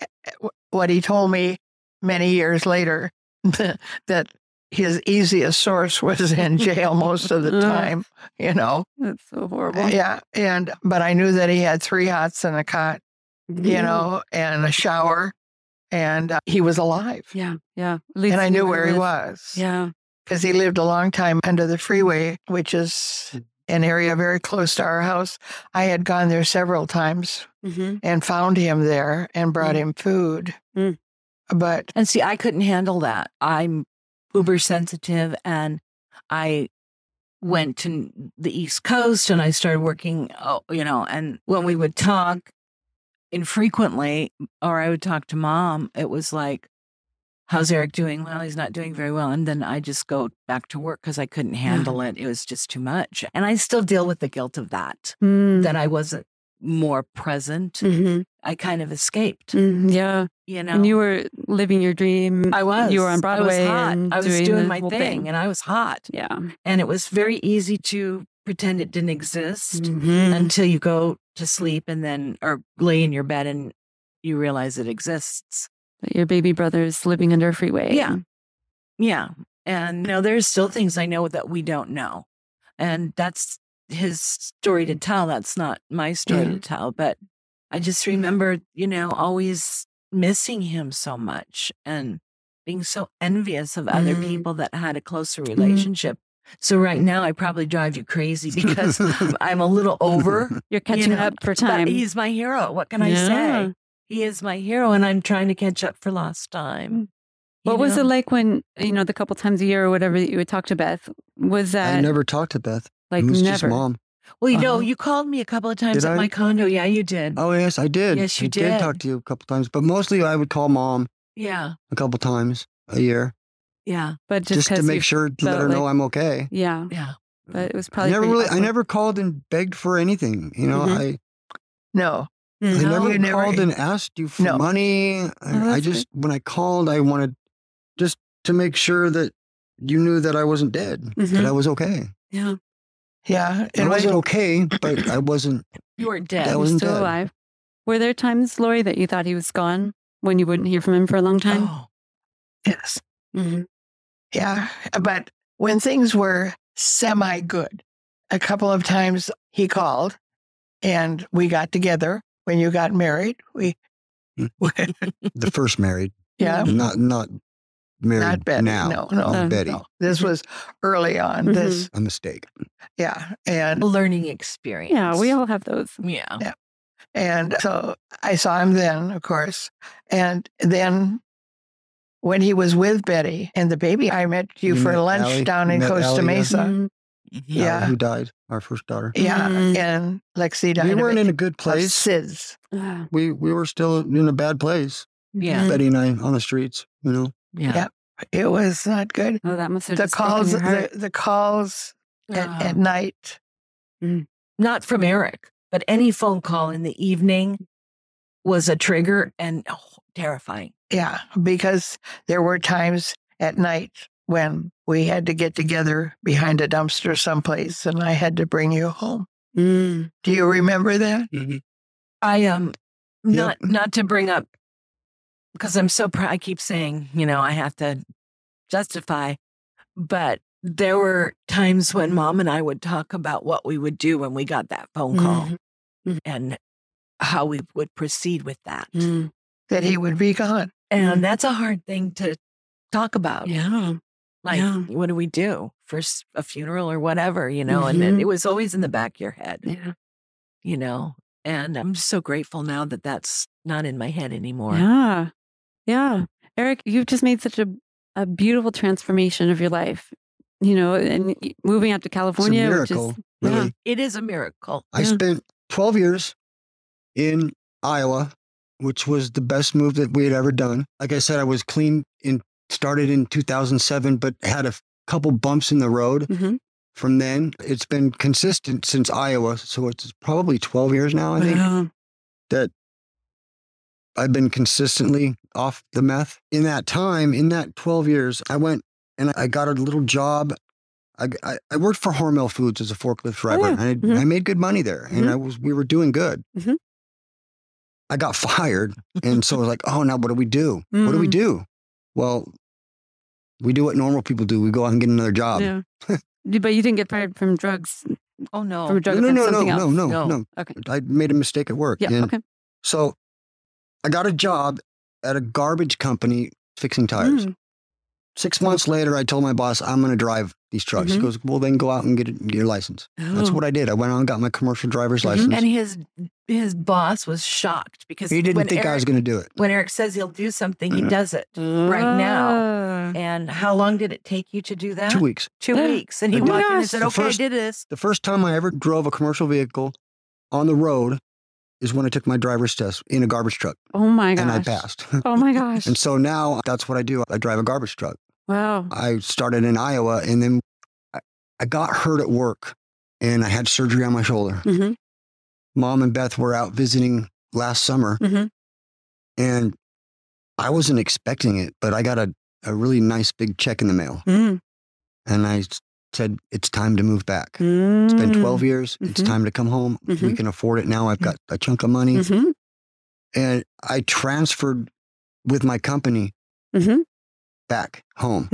Speaker 4: eh, eh, what he told me many years later that his easiest source was in jail most of the time, you know.
Speaker 1: That's so horrible.
Speaker 4: Yeah, and but I knew that he had three hots and a cot, you know, and a shower, and uh, he was alive.
Speaker 1: Yeah. Yeah. At least
Speaker 4: And I knew where he was.
Speaker 1: Yeah.
Speaker 4: because he lived a long time under the freeway, which is an area very close to our house. I had gone there several times
Speaker 1: hmm
Speaker 4: and found him there and brought
Speaker 1: Mm.
Speaker 4: him food.
Speaker 1: Mm.
Speaker 4: But
Speaker 3: And see, I couldn't handle that. I'm uber sensitive and I went to the East Coast and I started working, oh, you know, and when we would talk, infrequently, or I would talk to mom, it was like, How's Eric doing? Well, he's not doing very well. And then I just go back to work because I couldn't handle it. It was just too much. And I still deal with the guilt of that,
Speaker 1: Mm.
Speaker 3: that I wasn't more present.
Speaker 1: Mhm.
Speaker 3: I kind of escaped,
Speaker 1: Mm, yeah.
Speaker 3: You know.
Speaker 1: And you were living your dream.
Speaker 3: I was.
Speaker 1: You were on Broadway.
Speaker 3: I was hot. I was
Speaker 1: doing,
Speaker 3: doing, my
Speaker 1: whole
Speaker 3: thing, and I was hot.
Speaker 1: Yeah.
Speaker 3: And it was very easy to pretend it didn't exist
Speaker 1: Mhm.
Speaker 3: until you go to sleep and then, or lay in your bed and you realize it exists.
Speaker 1: That your baby brother's living under a freeway.
Speaker 3: Yeah. Yeah. And you know, there's still things I know that we don't know. And that's his story to tell. That's not my story
Speaker 1: Yeah.
Speaker 3: to tell. But I just remember, you know, always missing him so much and being so envious of other
Speaker 1: Mhm.
Speaker 3: people that had a closer relationship. So right now I probably drive you crazy because I'm a little over.
Speaker 1: You're catching
Speaker 3: know,
Speaker 1: up for
Speaker 3: But
Speaker 1: time.
Speaker 3: he's my hero. What can I say? He is my hero and I'm trying to catch up for lost time.
Speaker 1: What
Speaker 3: you
Speaker 1: was it like when, you know, the couple times a year or whatever that you would talk to Beth? Was that I
Speaker 2: never talked to Beth.
Speaker 1: like
Speaker 2: it was
Speaker 1: never?
Speaker 2: just mom.
Speaker 3: Well, you know,
Speaker 1: Uh-huh.
Speaker 3: you called me a couple of times
Speaker 2: Did
Speaker 3: at
Speaker 2: I?
Speaker 3: my condo. Yeah, you did.
Speaker 2: Oh yes, I did.
Speaker 3: Yes, you did.
Speaker 2: I
Speaker 3: did.
Speaker 2: talk to you a couple times, but mostly I would call mom
Speaker 3: Yeah,
Speaker 2: a couple of times a year
Speaker 3: yeah,
Speaker 1: But just,
Speaker 2: just, to
Speaker 1: 'cause
Speaker 2: make sure to let
Speaker 1: felt
Speaker 2: her know I'm okay.
Speaker 1: Yeah.
Speaker 3: yeah.
Speaker 1: But it was
Speaker 2: I
Speaker 1: probably
Speaker 2: never
Speaker 1: pretty
Speaker 2: really, I never called and begged for anything. You know,
Speaker 1: Mhm.
Speaker 2: I
Speaker 4: No.
Speaker 2: I
Speaker 3: No,
Speaker 2: never
Speaker 4: you never-
Speaker 2: called and asked you for
Speaker 4: No.
Speaker 2: money.
Speaker 1: Oh,
Speaker 2: I, I
Speaker 1: that's
Speaker 2: just when I called, I wanted just to make sure that you knew that I wasn't dead,
Speaker 1: Mhm.
Speaker 2: that I was okay.
Speaker 1: Yeah.
Speaker 4: Yeah.
Speaker 2: I wasn't
Speaker 4: when-
Speaker 2: okay, but I wasn't.
Speaker 3: You were
Speaker 2: That
Speaker 3: dead.
Speaker 1: I
Speaker 2: wasn't
Speaker 1: still
Speaker 2: dead.
Speaker 1: alive. Were there times, Lori, that you thought he was gone when you wouldn't hear from him for a long time?
Speaker 3: Oh,
Speaker 4: yes.
Speaker 1: Mhm.
Speaker 4: Yeah. But when things were semi good, a couple of times he called and we got together. When you got married, we,
Speaker 2: The first married,
Speaker 4: yeah,
Speaker 2: not not married
Speaker 4: not Betty.
Speaker 2: now.
Speaker 4: No, no,
Speaker 1: Uh,
Speaker 2: Betty,
Speaker 4: no. This was early on.
Speaker 1: Mhm.
Speaker 4: This,
Speaker 2: a mistake.
Speaker 4: yeah. And
Speaker 3: a learning experience.
Speaker 1: Yeah, we all have those.
Speaker 3: Yeah. yeah.
Speaker 4: And so I saw him then, of course. And then when he was with Betty and the baby, I met you,
Speaker 2: You
Speaker 4: for
Speaker 2: met
Speaker 4: lunch
Speaker 2: Allie?
Speaker 4: down in
Speaker 2: met
Speaker 4: Costa
Speaker 2: Allie, yeah?
Speaker 4: Mesa.
Speaker 1: Mhm.
Speaker 3: Mhm.
Speaker 4: Yeah.
Speaker 2: Allie, who died? Our first daughter.
Speaker 4: Yeah.
Speaker 1: Mhm.
Speaker 4: And Lexi died
Speaker 2: We weren't in a good
Speaker 4: of
Speaker 2: place.
Speaker 4: SIDS.
Speaker 1: Ah,
Speaker 2: We we were still in a bad place.
Speaker 3: Yeah.
Speaker 2: Betty and I on the streets. You know,
Speaker 3: Yeah.
Speaker 4: Yeah. It was not good.
Speaker 1: Oh, that must have
Speaker 4: The
Speaker 1: just
Speaker 4: calls,
Speaker 1: your heart.
Speaker 4: the, the calls at,
Speaker 3: Ah.
Speaker 4: at night.
Speaker 3: Not from Eric, but any phone call in the evening was a trigger and oh, terrifying.
Speaker 4: Yeah. Because there were times at night when we had to get together behind a dumpster someplace and I had to bring you home.
Speaker 1: Mm.
Speaker 4: Do you remember that?
Speaker 3: I um
Speaker 2: Yep.
Speaker 3: not not to bring up because I'm so proud. I keep saying, you know, I have to justify, but there were times when mom and I would talk about what we would do when we got that phone call
Speaker 1: Mhm. Mhm.
Speaker 3: and how we would proceed with that.
Speaker 1: Mm.
Speaker 4: That he would be gone.
Speaker 3: And that's a hard thing to talk about.
Speaker 1: Yeah.
Speaker 3: Like,
Speaker 1: yeah.
Speaker 3: what do we do for a funeral or whatever, you know? And then
Speaker 1: Mhm.
Speaker 3: it was always in the back of your head,
Speaker 1: Yeah.
Speaker 3: you know? And I'm just so grateful now that that's not in my head anymore.
Speaker 1: Yeah. Yeah. Eric, you've just made such a, a beautiful transformation of your life. You know, and moving out to
Speaker 2: it's a
Speaker 1: California, which
Speaker 2: miracle.
Speaker 1: is
Speaker 2: Really,
Speaker 1: yeah.
Speaker 3: It is a miracle.
Speaker 2: I
Speaker 1: Yeah.
Speaker 2: spent 12 years in Iowa, which was the best move that we had ever done. Like I said, I was clean in started in 2007, but had a couple bumps in the road
Speaker 1: Mhm.
Speaker 2: from then. It's been consistent since Iowa, so it's probably 12 years now. I think
Speaker 1: Wow.
Speaker 2: that I've been consistently off the meth. In that time, in that 12 years, I went and I got a little job. I, I, I worked for Hormel Foods as a forklift driver.
Speaker 1: yeah.
Speaker 2: and I,
Speaker 1: Mhm.
Speaker 2: I made good money there, and
Speaker 1: Mhm.
Speaker 2: I was we were doing good.
Speaker 1: Mhm.
Speaker 2: I got fired, and so I was like, "Oh, now what do we do? What do we
Speaker 1: Mm.
Speaker 2: do?" Well, we do what normal people do. We go out and get another job.
Speaker 1: Yeah. But you didn't get fired from drugs.
Speaker 3: Oh, no.
Speaker 1: From a drug
Speaker 2: No, no,
Speaker 1: offense,
Speaker 2: no, no, no, no,
Speaker 3: No.
Speaker 2: no.
Speaker 1: Okay.
Speaker 2: I made a mistake at work.
Speaker 1: Yeah.
Speaker 2: and
Speaker 1: Okay.
Speaker 2: So I got a job at a garbage company fixing tires.
Speaker 1: Mm.
Speaker 2: Six months later, I told my boss, I'm going to drive these trucks.
Speaker 1: Mhm.
Speaker 2: He goes, Well, then go out and get, it, get your license. That's
Speaker 1: Oh.
Speaker 2: what I did. I went out and got my commercial driver's
Speaker 1: Mhm.
Speaker 2: license.
Speaker 3: And his his boss was shocked because
Speaker 2: he didn't
Speaker 3: when
Speaker 2: think I was going to do it.
Speaker 3: when Eric says he'll do something, he
Speaker 2: Mhm.
Speaker 3: does it. right now.
Speaker 1: Ah.
Speaker 3: And how long did it take you to do that?
Speaker 2: Two weeks.
Speaker 3: Two
Speaker 1: Yeah.
Speaker 3: weeks. And he
Speaker 2: my
Speaker 3: walked in and said,
Speaker 2: The
Speaker 3: Okay,
Speaker 2: first-
Speaker 3: I did this.
Speaker 2: The first time I ever drove a commercial vehicle on the road is when I took my driver's test in a garbage truck
Speaker 1: Oh my gosh.
Speaker 2: and I passed.
Speaker 1: Oh my gosh.
Speaker 2: and so now that's what I do. I drive a garbage truck.
Speaker 1: wow.
Speaker 2: I started in Iowa and then I, I got hurt at work and I had surgery on my shoulder.
Speaker 1: hmm
Speaker 2: Mom and Beth were out visiting last summer
Speaker 1: hmm
Speaker 2: and I wasn't expecting it, but I got a, a really nice big check in the mail.
Speaker 1: mm
Speaker 2: And I said, it's time to move back. It's been 12 years. It's
Speaker 1: Mhm.
Speaker 2: time to come home. We
Speaker 1: Mhm.
Speaker 2: can afford it now. I've got a chunk of money.
Speaker 1: hmm
Speaker 2: And I transferred with my company
Speaker 1: hmm
Speaker 2: back home.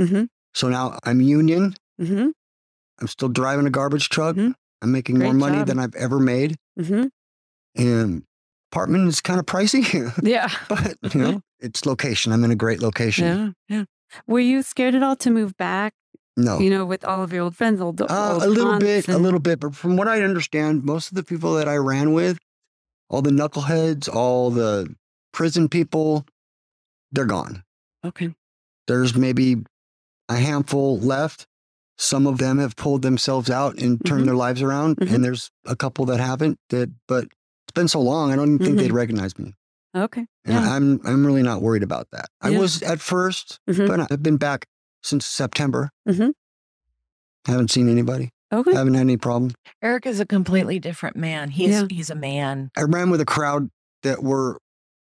Speaker 2: So now I'm union. I'm still driving a garbage truck. I'm making more money
Speaker 1: job.
Speaker 2: than I've ever made. And apartment is kind of pricey,
Speaker 1: Yeah.
Speaker 2: but you know, it's location. I'm in a great location.
Speaker 1: Yeah. Yeah. Were you scared at all to move back?
Speaker 2: No.
Speaker 1: You know, with all of your old friends, old,
Speaker 2: Uh,
Speaker 1: old
Speaker 2: a little bit, a little bit. But from what I understand, most of the people that I ran with, all the knuckleheads, all the prison people, they're gone.
Speaker 1: Okay.
Speaker 2: There's maybe a handful left. Some of them have pulled themselves out and turned
Speaker 1: Mhm.
Speaker 2: their lives around,
Speaker 1: Mhm.
Speaker 2: and there's a couple that haven't. That, but it's been so long, I don't even think
Speaker 1: Mhm.
Speaker 2: they'd recognize me.
Speaker 1: Okay.
Speaker 2: And
Speaker 1: Yeah.
Speaker 2: I'm I'm really not worried about that. I was at 1st
Speaker 1: Mhm.
Speaker 2: but I've been back since September.
Speaker 1: Mhm.
Speaker 2: Haven't seen anybody.
Speaker 1: Okay.
Speaker 2: Haven't had any problem.
Speaker 3: Eric is a completely different man. He's
Speaker 1: Yeah.
Speaker 3: he's a man.
Speaker 2: I ran with a crowd that were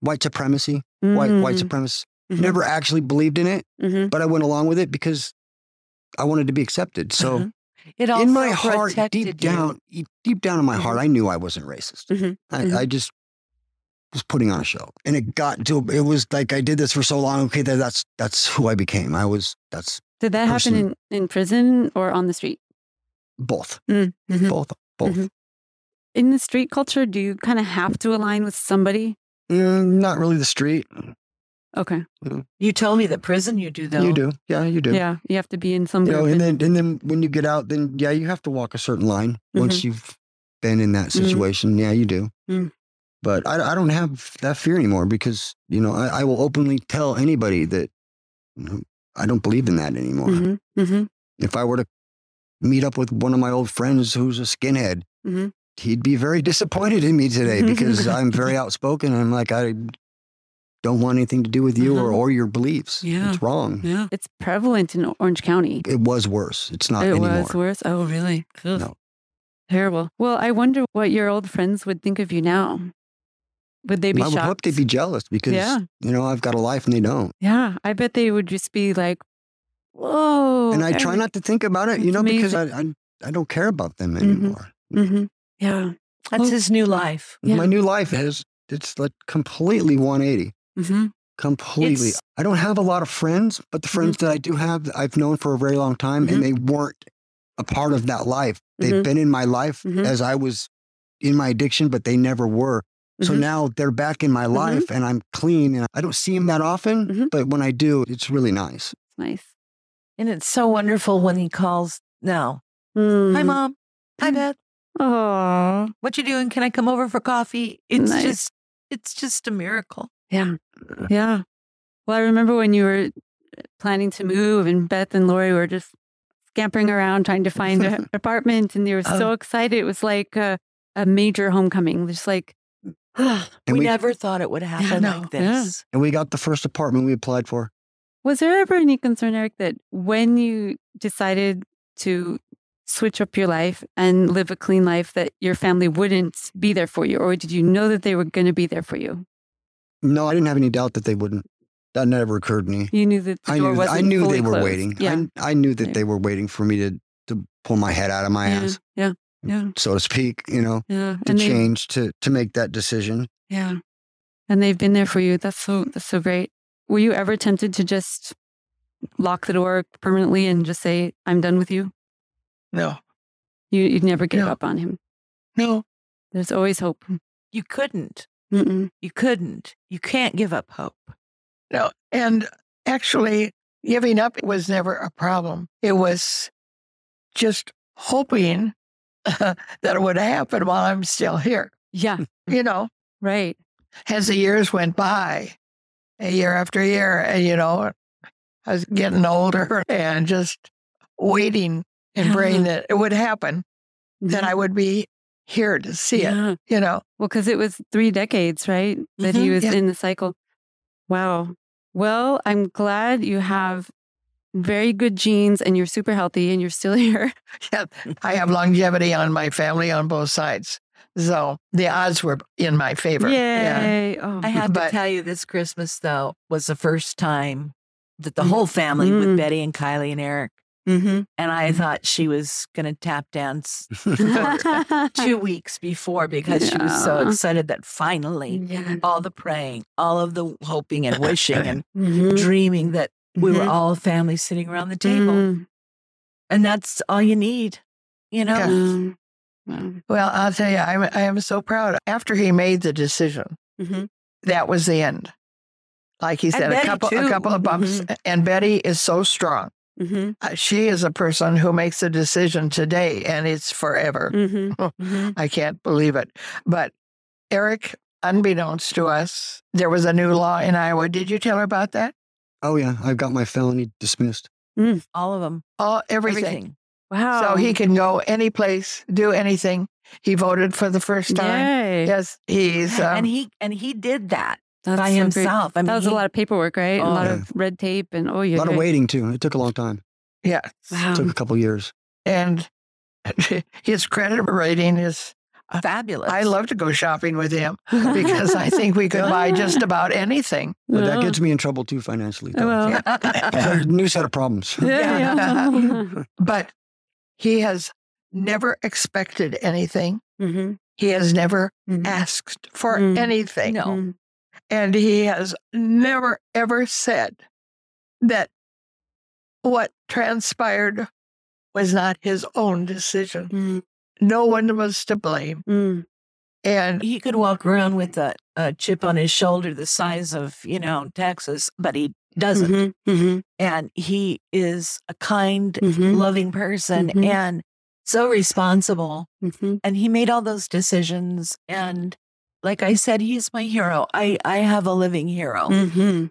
Speaker 2: white supremacy, white white
Speaker 1: Mm-hmm.
Speaker 2: Never actually believed in it,
Speaker 1: mhm,
Speaker 2: but I went along with it because I wanted to be accepted. So
Speaker 1: Uh-huh.
Speaker 3: It also
Speaker 2: in my heart, deep
Speaker 3: you.
Speaker 2: down, deep down in my heart,
Speaker 1: Mhm.
Speaker 2: I knew I wasn't racist. I,
Speaker 1: Mhm.
Speaker 2: I just was putting on a show, and it got to it was like I did this for so long. Okay, that, that's that's who I became. I was that's
Speaker 1: Did that happen in, in prison or on the street?
Speaker 2: both,
Speaker 1: Mm, mhm.
Speaker 2: both, both.
Speaker 1: Mhm. In the street culture, do you kind of have to align with somebody?
Speaker 2: Mm, not really the street.
Speaker 1: Okay.
Speaker 3: You told me that prison you do though.
Speaker 2: You do, yeah, you do.
Speaker 1: Yeah. You have to be in some
Speaker 2: You know, and
Speaker 1: and-
Speaker 2: then and then when you get out, then yeah, you have to walk a certain line. Once
Speaker 1: Mm-hmm.
Speaker 2: you've been in that situation, yeah, you do.
Speaker 1: Mm.
Speaker 2: But I, I don't have that fear anymore because you know I, I will openly tell anybody that you know, I don't believe in that anymore.
Speaker 1: Mhm, mhm,
Speaker 2: If I were to meet up with one of my old friends who's a skinhead,
Speaker 1: Mhm.
Speaker 2: he'd be very disappointed in me today because I'm very outspoken. And I'm like, I don't want anything to do with you or,
Speaker 1: Uh-huh.
Speaker 2: or your beliefs.
Speaker 1: Yeah.
Speaker 2: It's wrong.
Speaker 1: Yeah. It's prevalent in Orange County.
Speaker 2: It was worse. It's not
Speaker 1: it
Speaker 2: anymore.
Speaker 1: was worse. Oh, really? Ugh.
Speaker 2: No.
Speaker 1: Terrible. Well, I wonder what your old friends would think of you now. Would they be
Speaker 2: I would hope they'd be jealous because
Speaker 1: Yeah.
Speaker 2: you know I've got a life and they don't.
Speaker 1: Yeah, I bet they would just be like, "Whoa!"
Speaker 2: and I try not to think about it, you
Speaker 1: That's
Speaker 2: know, because I, I I don't care about them anymore.
Speaker 1: hmm Yeah.
Speaker 3: That's
Speaker 1: Oh.
Speaker 3: his new life.
Speaker 1: Yeah.
Speaker 2: My new life is it's like completely 180.
Speaker 1: hmm
Speaker 2: Completely.
Speaker 3: It's-
Speaker 2: I don't have a lot of friends, but the
Speaker 1: Mm-hmm.
Speaker 2: friends that I do have, I've known for a very long time, and they weren't a part of that life. They've been in my life as I was in my addiction, but they never were. So
Speaker 1: Mhm.
Speaker 2: now they're back in my life, and I'm clean, and I don't see them that often.
Speaker 1: Mhm.
Speaker 2: But when I do, it's really nice.
Speaker 1: Nice.
Speaker 3: And it's so wonderful when he calls now. Hi
Speaker 1: Mm.
Speaker 3: mom. Hi Beth.
Speaker 1: Aw.
Speaker 3: What you doing? Can I come over for coffee? It's
Speaker 1: Nice.
Speaker 3: just it's just a miracle.
Speaker 1: Yeah. Yeah. Well, I remember when you were planning to move, and Beth and Lori were just scampering around trying to find an apartment, and they were so
Speaker 3: Oh.
Speaker 1: excited. It was like a, a major homecoming. Just like,
Speaker 2: And
Speaker 3: we,
Speaker 2: we-
Speaker 3: never thought it would happen
Speaker 1: no.
Speaker 3: like
Speaker 1: Yeah.
Speaker 3: this.
Speaker 2: And we got the first apartment we applied for.
Speaker 1: was there ever any concern, Eric, that when you decided to switch up your life and live a clean life, that your family wouldn't be there for you, or did you know that they were going to be there for you?
Speaker 2: No, I didn't have any doubt that they wouldn't. That never occurred to me.
Speaker 1: You knew that
Speaker 2: I knew, I knew they were
Speaker 1: closed.
Speaker 2: waiting.
Speaker 1: Yeah.
Speaker 2: I, I knew that
Speaker 1: Yeah.
Speaker 2: they were waiting for me to, to pull my head out of my
Speaker 1: yeah.
Speaker 2: ass,
Speaker 1: Yeah. Yeah.
Speaker 2: so to speak, you know,
Speaker 1: Yeah.
Speaker 2: to
Speaker 1: And they,
Speaker 2: change, to, to make that decision.
Speaker 1: Yeah. And they've been there for you. That's so that's so great. Were you ever tempted to just lock the door permanently and just say, I'm done with you?
Speaker 4: No,
Speaker 1: You you'd never give
Speaker 4: No.
Speaker 1: up on him.
Speaker 4: no.
Speaker 1: There's always hope.
Speaker 3: You couldn't.
Speaker 1: Mm-mm.
Speaker 3: You couldn't. You can't give up hope.
Speaker 4: No. And actually, giving up was never a problem. It was just hoping that it would happen while I'm still here.
Speaker 1: Yeah.
Speaker 4: You know,
Speaker 1: Right.
Speaker 4: as the years went by, a year after year, and you know, I was getting older and just waiting and praying that it would happen, that I would be here to see it, you know.
Speaker 1: Well, because it was three decades, right? That he
Speaker 3: Mhm.
Speaker 1: was
Speaker 4: Yeah.
Speaker 1: in the cycle. Wow. Well, I'm glad you have very good genes and you're super healthy and you're still here.
Speaker 4: Yeah, I have longevity on my family on both sides. So the odds were in my favor. Yeah.
Speaker 1: Oh,
Speaker 3: I have
Speaker 4: But-
Speaker 3: to tell you, this Christmas though was the first time that the whole family
Speaker 1: Mm.
Speaker 3: with Betty and Kylie and Eric,
Speaker 1: mm-hmm.
Speaker 3: and I thought she was going to tap dance two weeks before because she was so excited that finally
Speaker 1: yeah.
Speaker 3: all the praying, all of the hoping and wishing and
Speaker 1: Mhm.
Speaker 3: dreaming that we were
Speaker 1: Mhm.
Speaker 3: all family sitting around the table,
Speaker 1: Mm.
Speaker 3: and that's all you need, you know.
Speaker 4: Yeah.
Speaker 1: Mm.
Speaker 4: Well, I'll tell you, I'm, I am so proud. After he made the decision,
Speaker 1: Mhm.
Speaker 4: that was the end. Like he
Speaker 3: And
Speaker 4: said, a
Speaker 3: Betty,
Speaker 4: couple, a couple of bumps. And Betty is so strong.
Speaker 1: Mhm.
Speaker 4: Uh, she is a person who makes a decision today, and it's forever.
Speaker 1: Mhm.
Speaker 4: Oh.
Speaker 1: Mhm.
Speaker 4: I can't believe it. But Eric, unbeknownst to us, there was a new law in Iowa. Did you tell her about that?
Speaker 2: Oh yeah, I've got my felony dismissed.
Speaker 3: All of them,
Speaker 4: All everything.
Speaker 3: everything.
Speaker 1: Wow.
Speaker 4: So he can go any place, do anything. He voted for the first time.
Speaker 1: Yay.
Speaker 4: Yes, he's um,
Speaker 3: and he and he did that
Speaker 1: That's
Speaker 3: by
Speaker 1: so great.
Speaker 3: himself. I mean,
Speaker 1: That was
Speaker 3: he-
Speaker 1: a lot of paperwork, right? a
Speaker 3: Oh.
Speaker 1: lot
Speaker 2: Yeah.
Speaker 1: of red tape and oh, yeah.
Speaker 2: A lot of waiting too. It took a long time.
Speaker 4: yeah,
Speaker 1: Wow.
Speaker 2: It took a couple years.
Speaker 4: and his credit rating is.
Speaker 3: Fabulous.
Speaker 4: I love to go shopping with him because I think we could buy just about anything.
Speaker 2: But that gets me in trouble too financially. though.
Speaker 1: Well,
Speaker 2: A new set of problems.
Speaker 1: yeah, yeah.
Speaker 4: But he has never expected anything.
Speaker 1: Mhm.
Speaker 4: He has never
Speaker 1: Mhm.
Speaker 4: asked for
Speaker 1: Mm.
Speaker 4: anything.
Speaker 3: No.
Speaker 1: Mm.
Speaker 4: And he has never, ever said that what transpired was not his own decision. No one was to blame.
Speaker 1: Mm.
Speaker 4: And
Speaker 3: he could walk around with a, a chip on his shoulder the size of you know Texas, but he doesn't.
Speaker 1: Mhm. Mhm.
Speaker 3: And he is a kind,
Speaker 1: Mhm.
Speaker 3: loving person
Speaker 1: Mhm.
Speaker 3: and so responsible.
Speaker 1: Mhm.
Speaker 3: And he made all those decisions. And like I said, he's my hero. I I have a living hero.
Speaker 1: Mhm.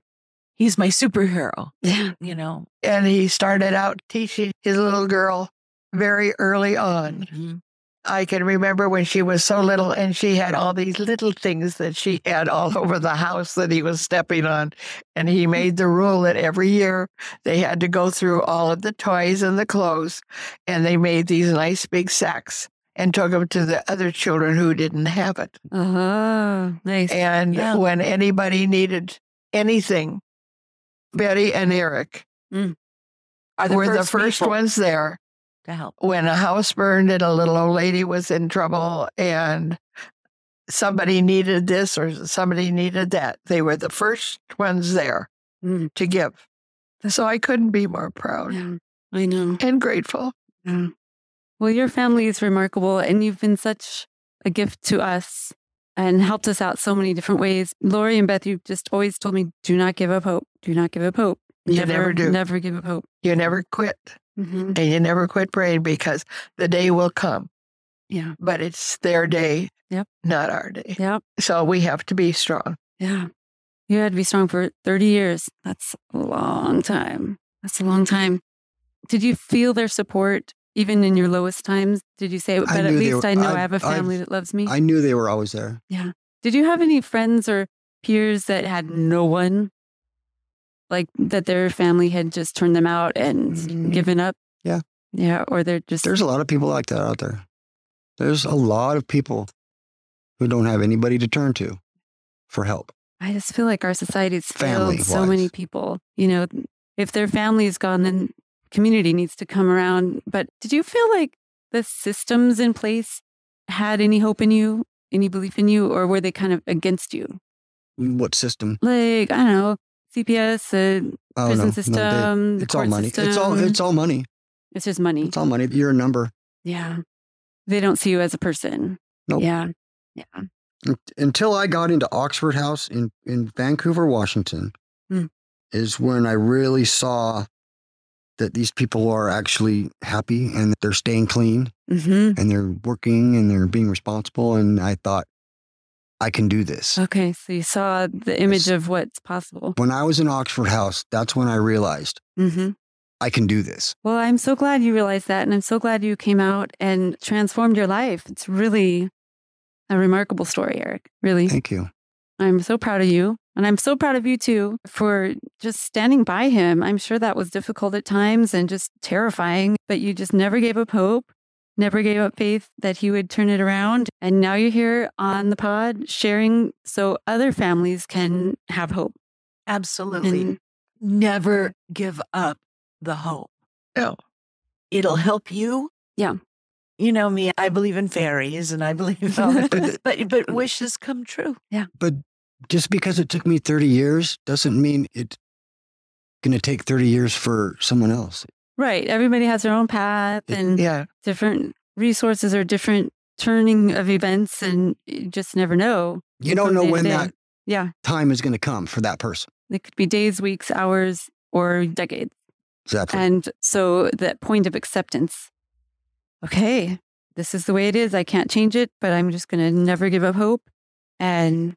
Speaker 3: He's my superhero.
Speaker 1: Yeah.
Speaker 3: You know.
Speaker 4: and he started out teaching his little girl very early on. I can remember when she was so little and she had all these little things that she had all over the house that he was stepping on. And he mm. made the rule that every year they had to go through all of the toys and the clothes and they made these nice big sacks and took them to the other children who didn't have it.
Speaker 1: Oh, nice.
Speaker 4: And
Speaker 3: Yeah.
Speaker 4: when anybody needed anything, Betty and Eric mm.
Speaker 3: Are
Speaker 4: were the first
Speaker 3: people
Speaker 4: ones there
Speaker 3: to help.
Speaker 4: when a house burned and a little old lady was in trouble and somebody needed this or somebody needed that. They were the first ones there
Speaker 1: Mm.
Speaker 4: to give. So I couldn't be more proud
Speaker 1: Yeah, I know.
Speaker 4: and grateful.
Speaker 1: Yeah. Well, your family is remarkable, and you've been such a gift to us and helped us out so many different ways. Lori and Beth, you've just always told me, do not give up hope. Do not give up hope.
Speaker 4: You never do.
Speaker 1: Never give up hope.
Speaker 4: You never quit
Speaker 1: hmm
Speaker 4: and you never quit praying because the day will come,
Speaker 1: Yeah.
Speaker 4: but it's their day,
Speaker 1: Yep.
Speaker 4: not our day.
Speaker 1: Yep.
Speaker 4: So we have to be strong.
Speaker 1: Yeah. You had to be strong for 30 years. That's a long time. That's a long time. Did you feel their support even in your lowest times? Did you say, but at least
Speaker 2: were-
Speaker 1: I know I,
Speaker 2: I've-
Speaker 1: have a family that loves me?
Speaker 2: I knew they were always there. Yeah.
Speaker 1: Did you have any friends or peers that had no one? Like that their family had just turned them out and
Speaker 4: Mhm.
Speaker 1: given up?
Speaker 2: Yeah.
Speaker 1: Yeah. Or they're just,
Speaker 2: There's a lot of people like that out there. There's a lot of people who don't have anybody to turn to for help.
Speaker 1: I just feel like our society's failed
Speaker 2: Family-wise.
Speaker 1: so many people. You know, if their family is gone, then community needs to come around. But did you feel like the systems in place had any hope in you, any belief in you, or were they kind of against you?
Speaker 2: What system?
Speaker 1: Like, I don't know, CPS, the
Speaker 2: Oh
Speaker 1: prison
Speaker 2: no,
Speaker 1: system,
Speaker 2: no, they,
Speaker 1: the
Speaker 2: it's all money.
Speaker 1: system.
Speaker 2: It's all it's all money.
Speaker 1: It's just money.
Speaker 2: It's all money. You're a number.
Speaker 1: Yeah. They don't see you as a person.
Speaker 2: Nope.
Speaker 1: Yeah. Yeah.
Speaker 2: Until I got into Oxford House in in Vancouver, Washington,
Speaker 1: Hmm.
Speaker 2: is when I really saw that these people are actually happy and that they're staying clean
Speaker 1: Mm-hmm.
Speaker 2: and they're working and they're being responsible. And I thought, I can do this.
Speaker 1: Okay. So you saw the image of what's possible.
Speaker 2: When I was in Oxford House, that's when I realized
Speaker 1: Mm-hmm.
Speaker 2: I can do this.
Speaker 1: Well, I'm so glad you realized that. And I'm so glad you came out and transformed your life. It's really a remarkable story, Eric. Really.
Speaker 2: Thank you.
Speaker 1: I'm so proud of you. And I'm so proud of you too for just standing by him. I'm sure that was difficult at times and just terrifying, but you just never gave up hope, never gave up faith that he would turn it around. And now you're here on the pod sharing so other families can have hope.
Speaker 3: Absolutely.
Speaker 1: And
Speaker 3: Never give up the hope.
Speaker 4: No.
Speaker 3: It'll help you.
Speaker 1: Yeah.
Speaker 3: You know me, I believe in fairies and I believe but but mm. wishes come true. Yeah.
Speaker 2: But just because it took me 30 years doesn't mean it's going to take 30 years for someone else.
Speaker 1: Right. Everybody has their own path and
Speaker 4: Yeah.
Speaker 1: different resources or different turning of events. And you just never know.
Speaker 2: You don't know when
Speaker 1: day.
Speaker 2: that
Speaker 1: Yeah.
Speaker 2: time is going to come for that person.
Speaker 1: It could be days, weeks, hours, or decades.
Speaker 2: Exactly.
Speaker 1: And so that point of acceptance. Okay, this is the way it is. I can't change it, but I'm just going to never give up hope and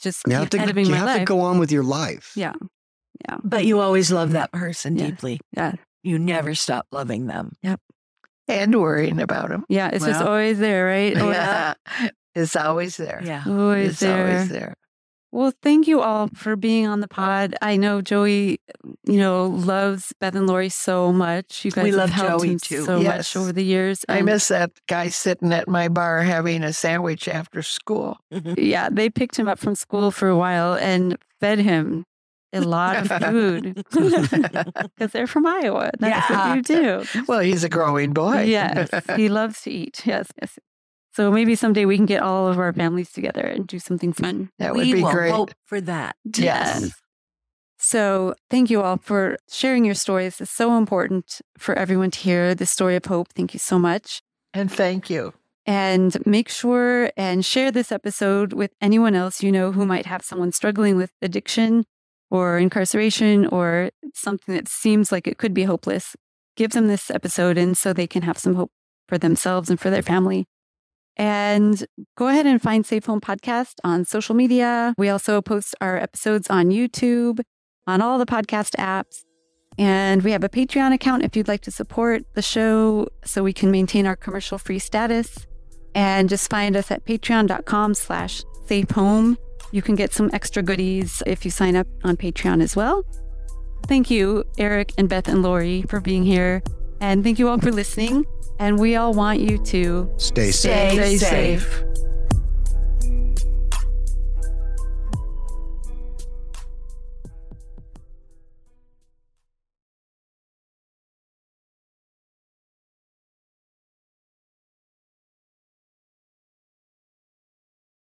Speaker 1: just
Speaker 2: you
Speaker 1: keep
Speaker 2: have to,
Speaker 1: editing
Speaker 2: you
Speaker 1: my
Speaker 2: have
Speaker 1: life.
Speaker 2: to go on with your life.
Speaker 1: Yeah. Yeah.
Speaker 3: But you always love that person
Speaker 1: Yeah.
Speaker 3: deeply.
Speaker 1: Yeah.
Speaker 3: You never stop loving them. Yep.
Speaker 4: And worrying about them.
Speaker 1: Yeah. It's just always there, right? Always,
Speaker 4: Yeah. It's always there.
Speaker 3: Yeah.
Speaker 1: always
Speaker 4: It's
Speaker 1: there.
Speaker 4: always there.
Speaker 1: Well, thank you all for being on the pod. I know Joey, you know, loves Beth and Lori so much. You guys
Speaker 3: We
Speaker 1: have
Speaker 3: love
Speaker 1: helped
Speaker 3: Joey, too.
Speaker 1: so
Speaker 4: Yes.
Speaker 1: much over the years.
Speaker 4: I miss that guy sitting at my bar having a sandwich after school.
Speaker 1: Yeah, they picked him up from school for a while and fed him a lot of food because they're from Iowa. That's what you do.
Speaker 4: Well, he's a growing boy.
Speaker 1: Yes, he loves to eat. Yes, yes. So maybe someday we can get all of our families together and do something fun.
Speaker 4: that would
Speaker 3: we
Speaker 4: be
Speaker 3: will
Speaker 4: great.
Speaker 3: hope for that.
Speaker 4: Yes.
Speaker 1: So thank you all for sharing your stories. It's so important for everyone to hear the story of hope. Thank you so much.
Speaker 4: And thank you.
Speaker 1: And make sure and share this episode with anyone else you know who might have someone struggling with addiction or incarceration or something that seems like it could be hopeless. Give them this episode and so they can have some hope for themselves and for their family. And go ahead and find Safe Home Podcast on social media. We also post our episodes on YouTube, on all the podcast apps. And we have a Patreon account if you'd like to support the show so we can maintain our commercial free status. And just find us at patreon.com slash safe home. You can get some extra goodies if you sign up on Patreon as well. Thank you, Eric and Beth and Lori, for being here. And thank you all for listening. And we all want you to
Speaker 2: Stay safe.
Speaker 3: Stay
Speaker 4: safe.